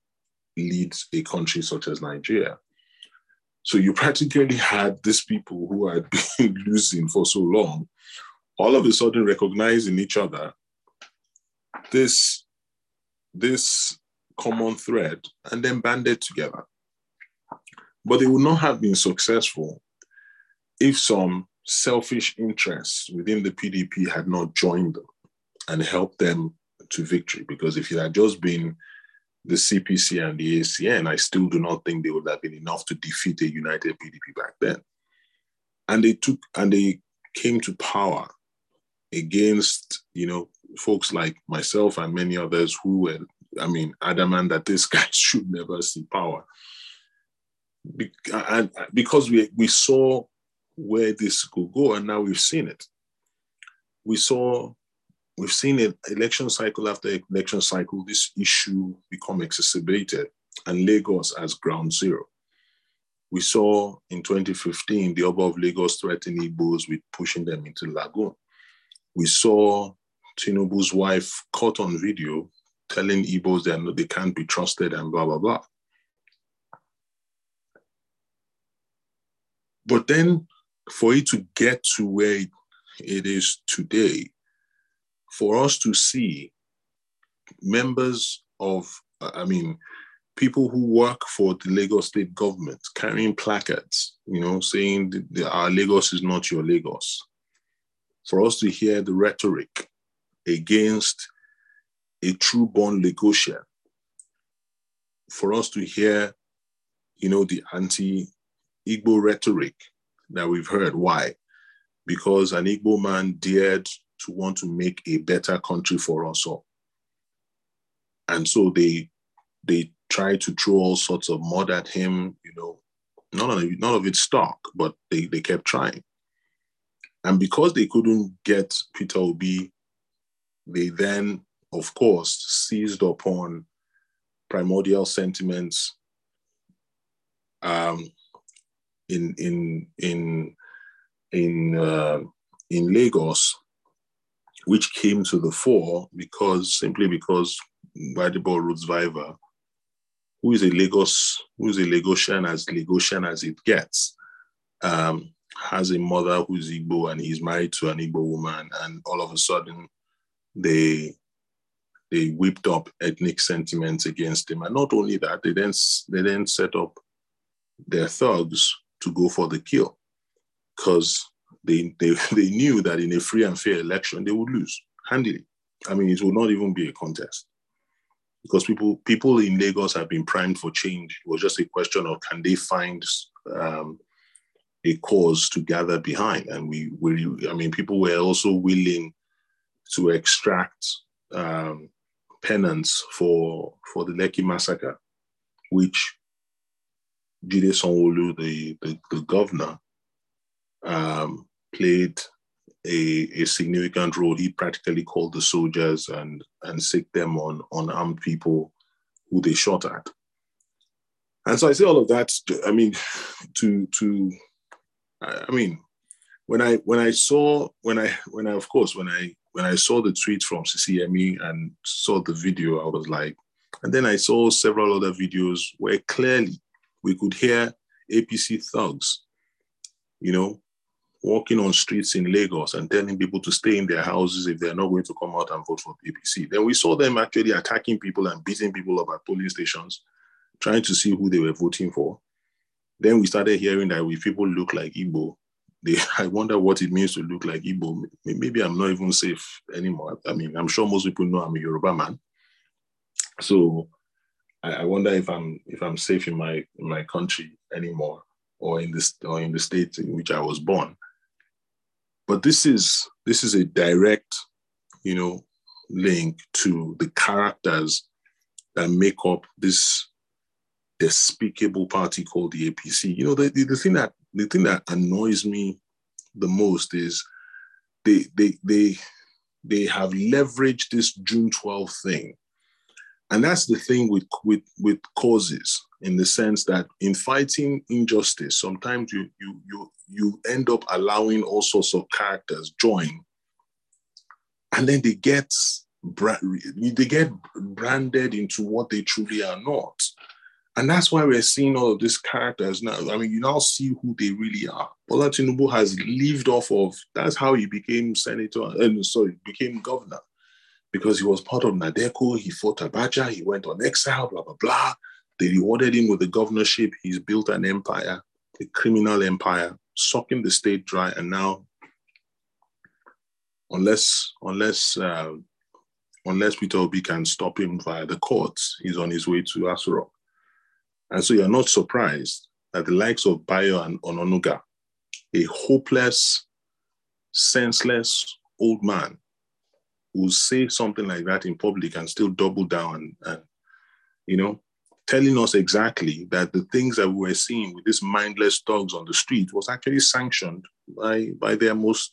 Speaker 2: lead a country such as Nigeria. So you practically had these people who had (laughs) been losing for so long, all of a sudden recognizing each other, this, this common thread, and then banded together. But they would not have been successful if some selfish interests within the PDP had not joined them and helped them to victory. Because if it had just been the CPC and the ACN, I still do not think they would have been enough to defeat a united PDP back then. And they took and they came to power against, you know, folks like myself and many others who were, I mean, adamant that this (laughs) guy should never see power. Be- and because we we saw where this could go, and now we've seen it. We saw we've seen it election cycle after election cycle, this issue become exacerbated and Lagos as ground zero. We saw in 2015 the Oba of Lagos threatening Igbos with pushing them into Lagoon. We saw Tinubu's wife caught on video telling Igbos that they can't be trusted and blah, blah, blah. But then for it to get to where it is today, for us to see members of, I mean, people who work for the Lagos state government carrying placards, you know, saying our Lagos is not your Lagos. For us to hear the rhetoric against a true born Lagosian, for us to hear, you know, the anti Igbo rhetoric that we've heard. Why? Because an Igbo man dared to want to make a better country for us all. And so they they tried to throw all sorts of mud at him, you know, none of none of it stuck, but they, they kept trying. And because they couldn't get Peter Obi, they then, of course, seized upon primordial sentiments um, in in in in uh, in Lagos which came to the fore because simply because Gbadebo Rhodes who is a Lagos, who is a Lagosian as Lagosian as it gets, um, has a mother who's Igbo and he's married to an Igbo woman, and all of a sudden they they whipped up ethnic sentiments against him. And not only that, they then they then set up their thugs to go for the kill. Because they, they, (laughs) they knew that in a free and fair election, they would lose handily. I mean, it would not even be a contest because people people in Lagos have been primed for change. It was just a question of can they find um, a cause to gather behind, and we, we I mean, people were also willing to extract um, penance for for the Lekki massacre, which Jide Sanwo-Olu, the, the, the governor, um, played a, a, significant role. He practically called the soldiers and and sick them on on armed people who they shot at. And so I say all of that. I mean, to to I mean, when I when I saw when I when I of course when I when I saw the tweet from Sisi Yemmie and saw the video, I was like, and then I saw several other videos where clearly we could hear APC thugs, you know, walking on streets in Lagos and telling people to stay in their houses if they're not going to come out and vote for APC. Then we saw them actually attacking people and beating people up at police stations, trying to see who they were voting for. Then we started hearing that if people look like Igbo, they, (laughs) I wonder what it means to look like Igbo. Maybe I'm not even safe anymore. I mean, I'm sure most people know I'm a Yoruba man. So I, I wonder if I'm if I'm safe in my in my country anymore or in this or in the state in which I was born. But this is this is a direct, you know, link to the characters that make up this despicable party called the APC. You know, the, the, the thing that the thing that annoys me the most is they they they they have leveraged this June 12th thing. And that's the thing with, with, with causes in the sense that in fighting injustice, sometimes you, you, you, you end up allowing all sorts of characters join. And then they get they get branded into what they truly are not. And that's why we're seeing all of these characters now. I mean, you now see who they really are. Bola Tinubu has lived off of, that's how he became senator, and uh, sorry, became governor. Because he was part of NADECO, he fought Abacha, he went on exile, blah, blah, blah. They rewarded him with the governorship. He's built an empire, a criminal empire, sucking the state dry. And now, unless, unless, uh, unless Peter Obi can stop him via the courts, he's on his way to Aso Rock. And so you're not surprised that the likes of Bayo and Onanuga, a hopeless, senseless old man, will say something like that in public and still double down and, and you know, telling us exactly that the things that we were seeing with these mindless dogs on the street was actually sanctioned by, by their most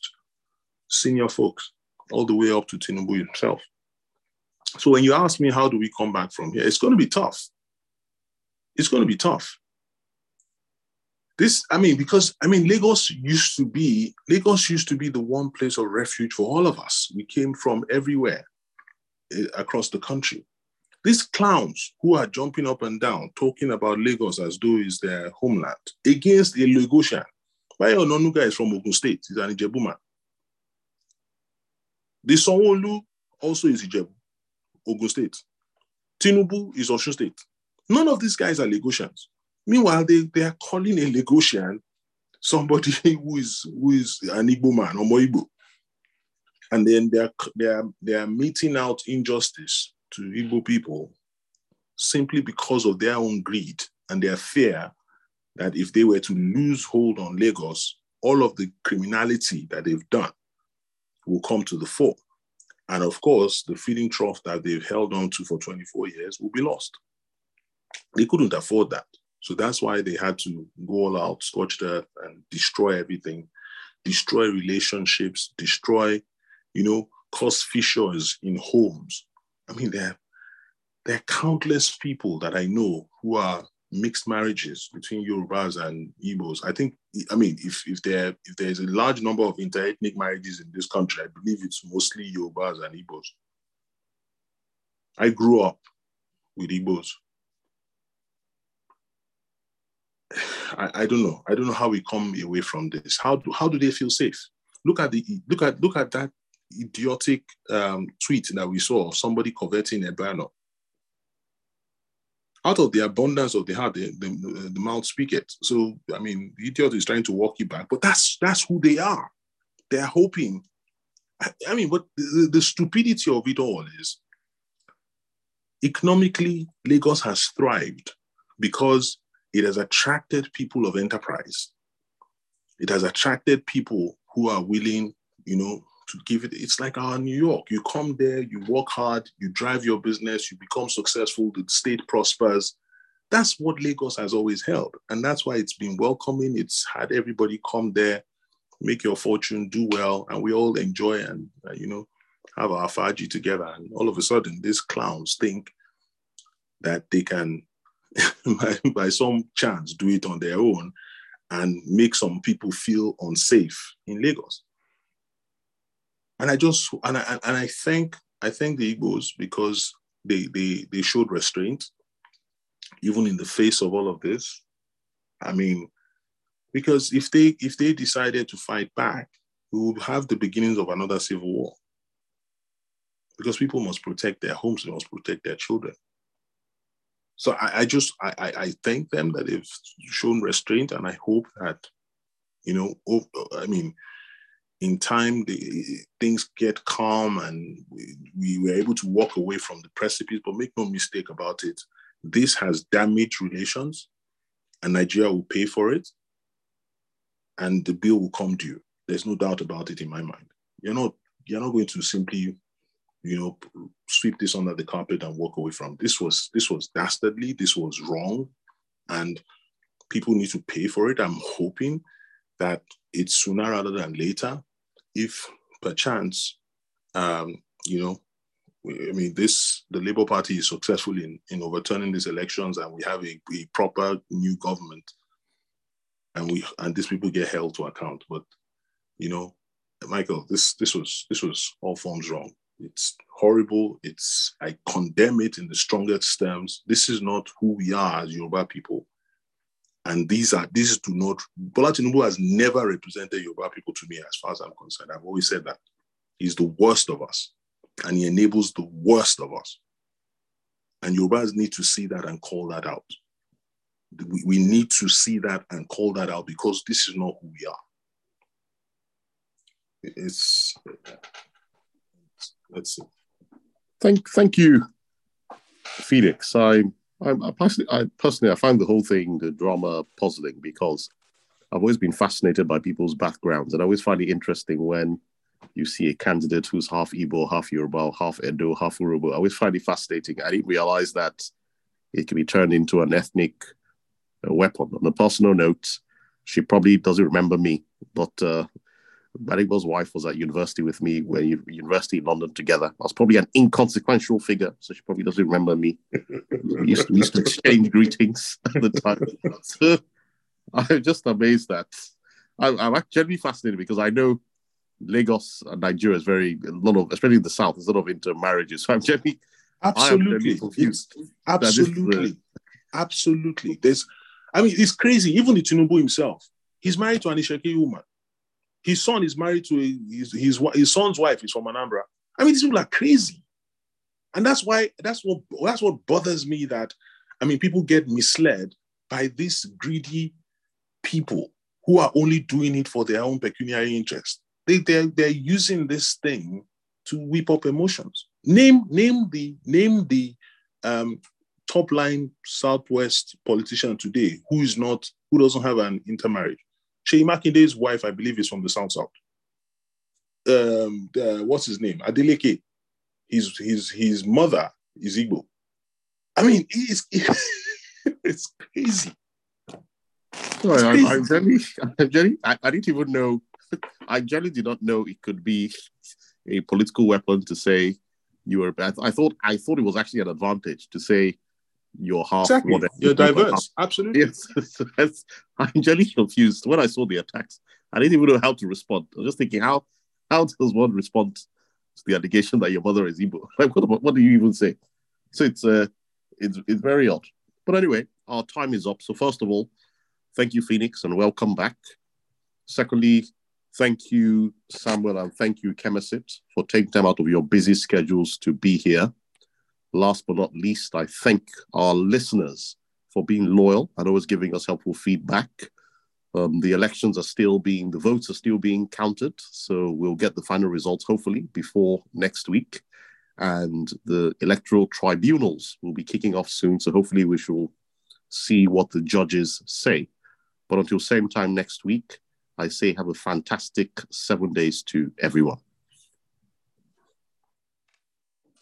Speaker 2: senior folks, all the way up to Tinubu himself. So when you ask me how do we come back from here, it's going to be tough it's going to be tough. This, I mean, because I mean, Lagos used to be Lagos used to be the one place of refuge for all of us. We came from everywhere eh, across the country. These clowns who are jumping up and down, talking about Lagos as though it's their homeland, against a Lagosian. Bayo Onanuga is from Ogun State. He's an Ijebu man. The Sanwo-Olu also is Ijebu, Ogun State. Tinubu is Osun State. None of these guys are Lagosians. Meanwhile, they, they are calling a Lagosian somebody (laughs) who is who is an Igbo man or Moibo. And then they are, they, are, they are meting out injustice to Igbo people simply because of their own greed and their fear that if they were to lose hold on Lagos, all of the criminality that they've done will come to the fore. And of course, the feeding trough that they've held on to for 24 years will be lost. They couldn't afford that. So that's why they had to go all out, scorched earth, and destroy everything, destroy relationships, destroy, you know, cause fissures in homes. I mean, there, there are countless people that I know who are mixed marriages between Yorubas and Igbos. I think, I mean, if if there if there's a large number of interethnic marriages in this country, I believe it's mostly Yorubas and Igbos. I grew up with Igbos. I, I don't know. I don't know how we come away from this. How do how do they feel safe? Look at the look at look at that idiotic um, tweet that we saw of somebody converting a banner. Out of the abundance of the heart, the, the, the mouth speaketh. So I mean, the idiot is trying to walk you back, but that's that's who they are. They're hoping. I, I mean, but the, the stupidity of it all is economically, Lagos has thrived because it has attracted people of enterprise. It has attracted people who are willing, you know, to give it. It's like our New York. You come there, you work hard, you drive your business, you become successful, the state prospers. That's what Lagos has always held. And that's why it's been welcoming. It's had everybody come there, make your fortune, do well, and we all enjoy and, uh, you know, have our faji together. And all of a sudden, these clowns think that they can (laughs) by, by some chance do it on their own and make some people feel unsafe in Lagos. And I just and I and I thank I thank the Igbos because they they they showed restraint even in the face of all of this. I mean, because if they if they decided to fight back, we would have the beginnings of another civil war. Because people must protect their homes, they must protect their children. So I, I just I, I thank them that they've shown restraint, and I hope that you know, oh, oh, I mean, in time the, things get calm and we, we were able to walk away from the precipice. But make no mistake about it, this has damaged relations, and Nigeria will pay for it, and the bill will come due. There's no doubt about it in my mind. You're not you're not going to simply, you know, sweep this under the carpet and walk away from. This was this was dastardly. This was wrong, and people need to pay for it. I'm hoping that it's sooner rather than later if perchance, um, you know, I mean, this the Labour Party is successful in in overturning these elections, and we have a, a proper new government, and we and these people get held to account. But you know, Michael, this this was this was all forms wrong. It's horrible. It's I condemn it in the strongest terms. This is not who we are as Yoruba people. And these are these do not Bola Tinubu has never represented Yoruba people to me as far as I'm concerned. I've always said that. He's the worst of us. And he enables the worst of us. And Yorubas need to see that and call that out. We, we need to see that and call that out because this is not who we are. It's, it's that's it.
Speaker 1: Thank thank you, Felix. I I, I personally, I personally, I find the whole thing, the drama, puzzling because I've always been fascinated by people's backgrounds, and I always find it interesting when you see a candidate who's half Igbo, half Yoruba, half Edo, half Urhobo. I always find it fascinating. I didn't realize that it can be turned into an ethnic uh, weapon. On a personal note, she probably doesn't remember me, but uh, Gbadebo's wife was at university with me, when university in London together. I was probably an inconsequential figure, so she probably doesn't remember me. we, used to, we used to exchange greetings at the time. so (laughs) I'm just amazed that I, I'm actually fascinated because I know Lagos and Nigeria is very a lot of, especially in the south, there's a lot of intermarriages. So I'm generally
Speaker 2: absolutely confused. absolutely, absolutely. There's, I mean, it's crazy. Even the Tinubu himself, he's married to an Ishaki woman. His son is married to his, his, his son's wife is from Anambra. I mean, these people are crazy. And that's why that's what that's what bothers me that I mean people get misled by these greedy people who are only doing it for their own pecuniary interest. They they're, they're using this thing to whip up emotions. Name name the name the um, top line Southwest politician today who is not who doesn't have an intermarriage. Seyi Makinde's wife, I believe, is from the South South. Um, uh, what's his name? Adeleke. His his his mother is Igbo. I mean, it's (laughs) it's crazy.
Speaker 1: Sorry, I, I, generally, I, generally I, I didn't even know. I generally did not know it could be a political weapon to say you were. I, I thought I thought it was actually an advantage to say you're half
Speaker 2: exactly. whatever. You're diverse. Half. Absolutely. (laughs)
Speaker 1: Yes. I'm genuinely confused. When I saw the attacks, I didn't even know how to respond. I was just thinking, how how does one respond to the allegation that your mother is Igbo? (laughs) Like, what, what do you even say? So it's uh, it's it's very odd. But anyway, our time is up. So first of all, thank you, Phoenix, and welcome back. Secondly, thank you, Samuel, and thank you, Kemesit, for taking time out of your busy schedules to be here last but not least, I thank our listeners for being loyal and always giving us helpful feedback. Um, the elections are still being, the votes are still being counted. So we'll get the final results hopefully before next week. And the electoral tribunals will be kicking off soon. So hopefully we shall see what the judges say. But until same time next week, I say have a fantastic seven days to everyone.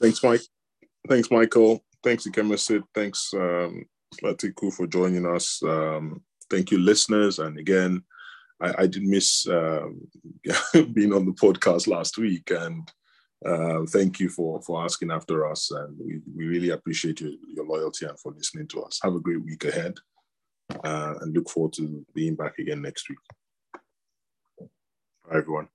Speaker 2: Thanks, Mike. Thanks, Michael. Thanks, Ikemesit. Thanks, um, Latiku, for joining us. Um, thank you, listeners. And again, I, I did miss um, (laughs) being on the podcast last week. And uh, thank you for, for asking after us. And we, we really appreciate your, your loyalty and for listening to us. Have a great week ahead. Uh, and look forward to being back again next week. Bye, everyone.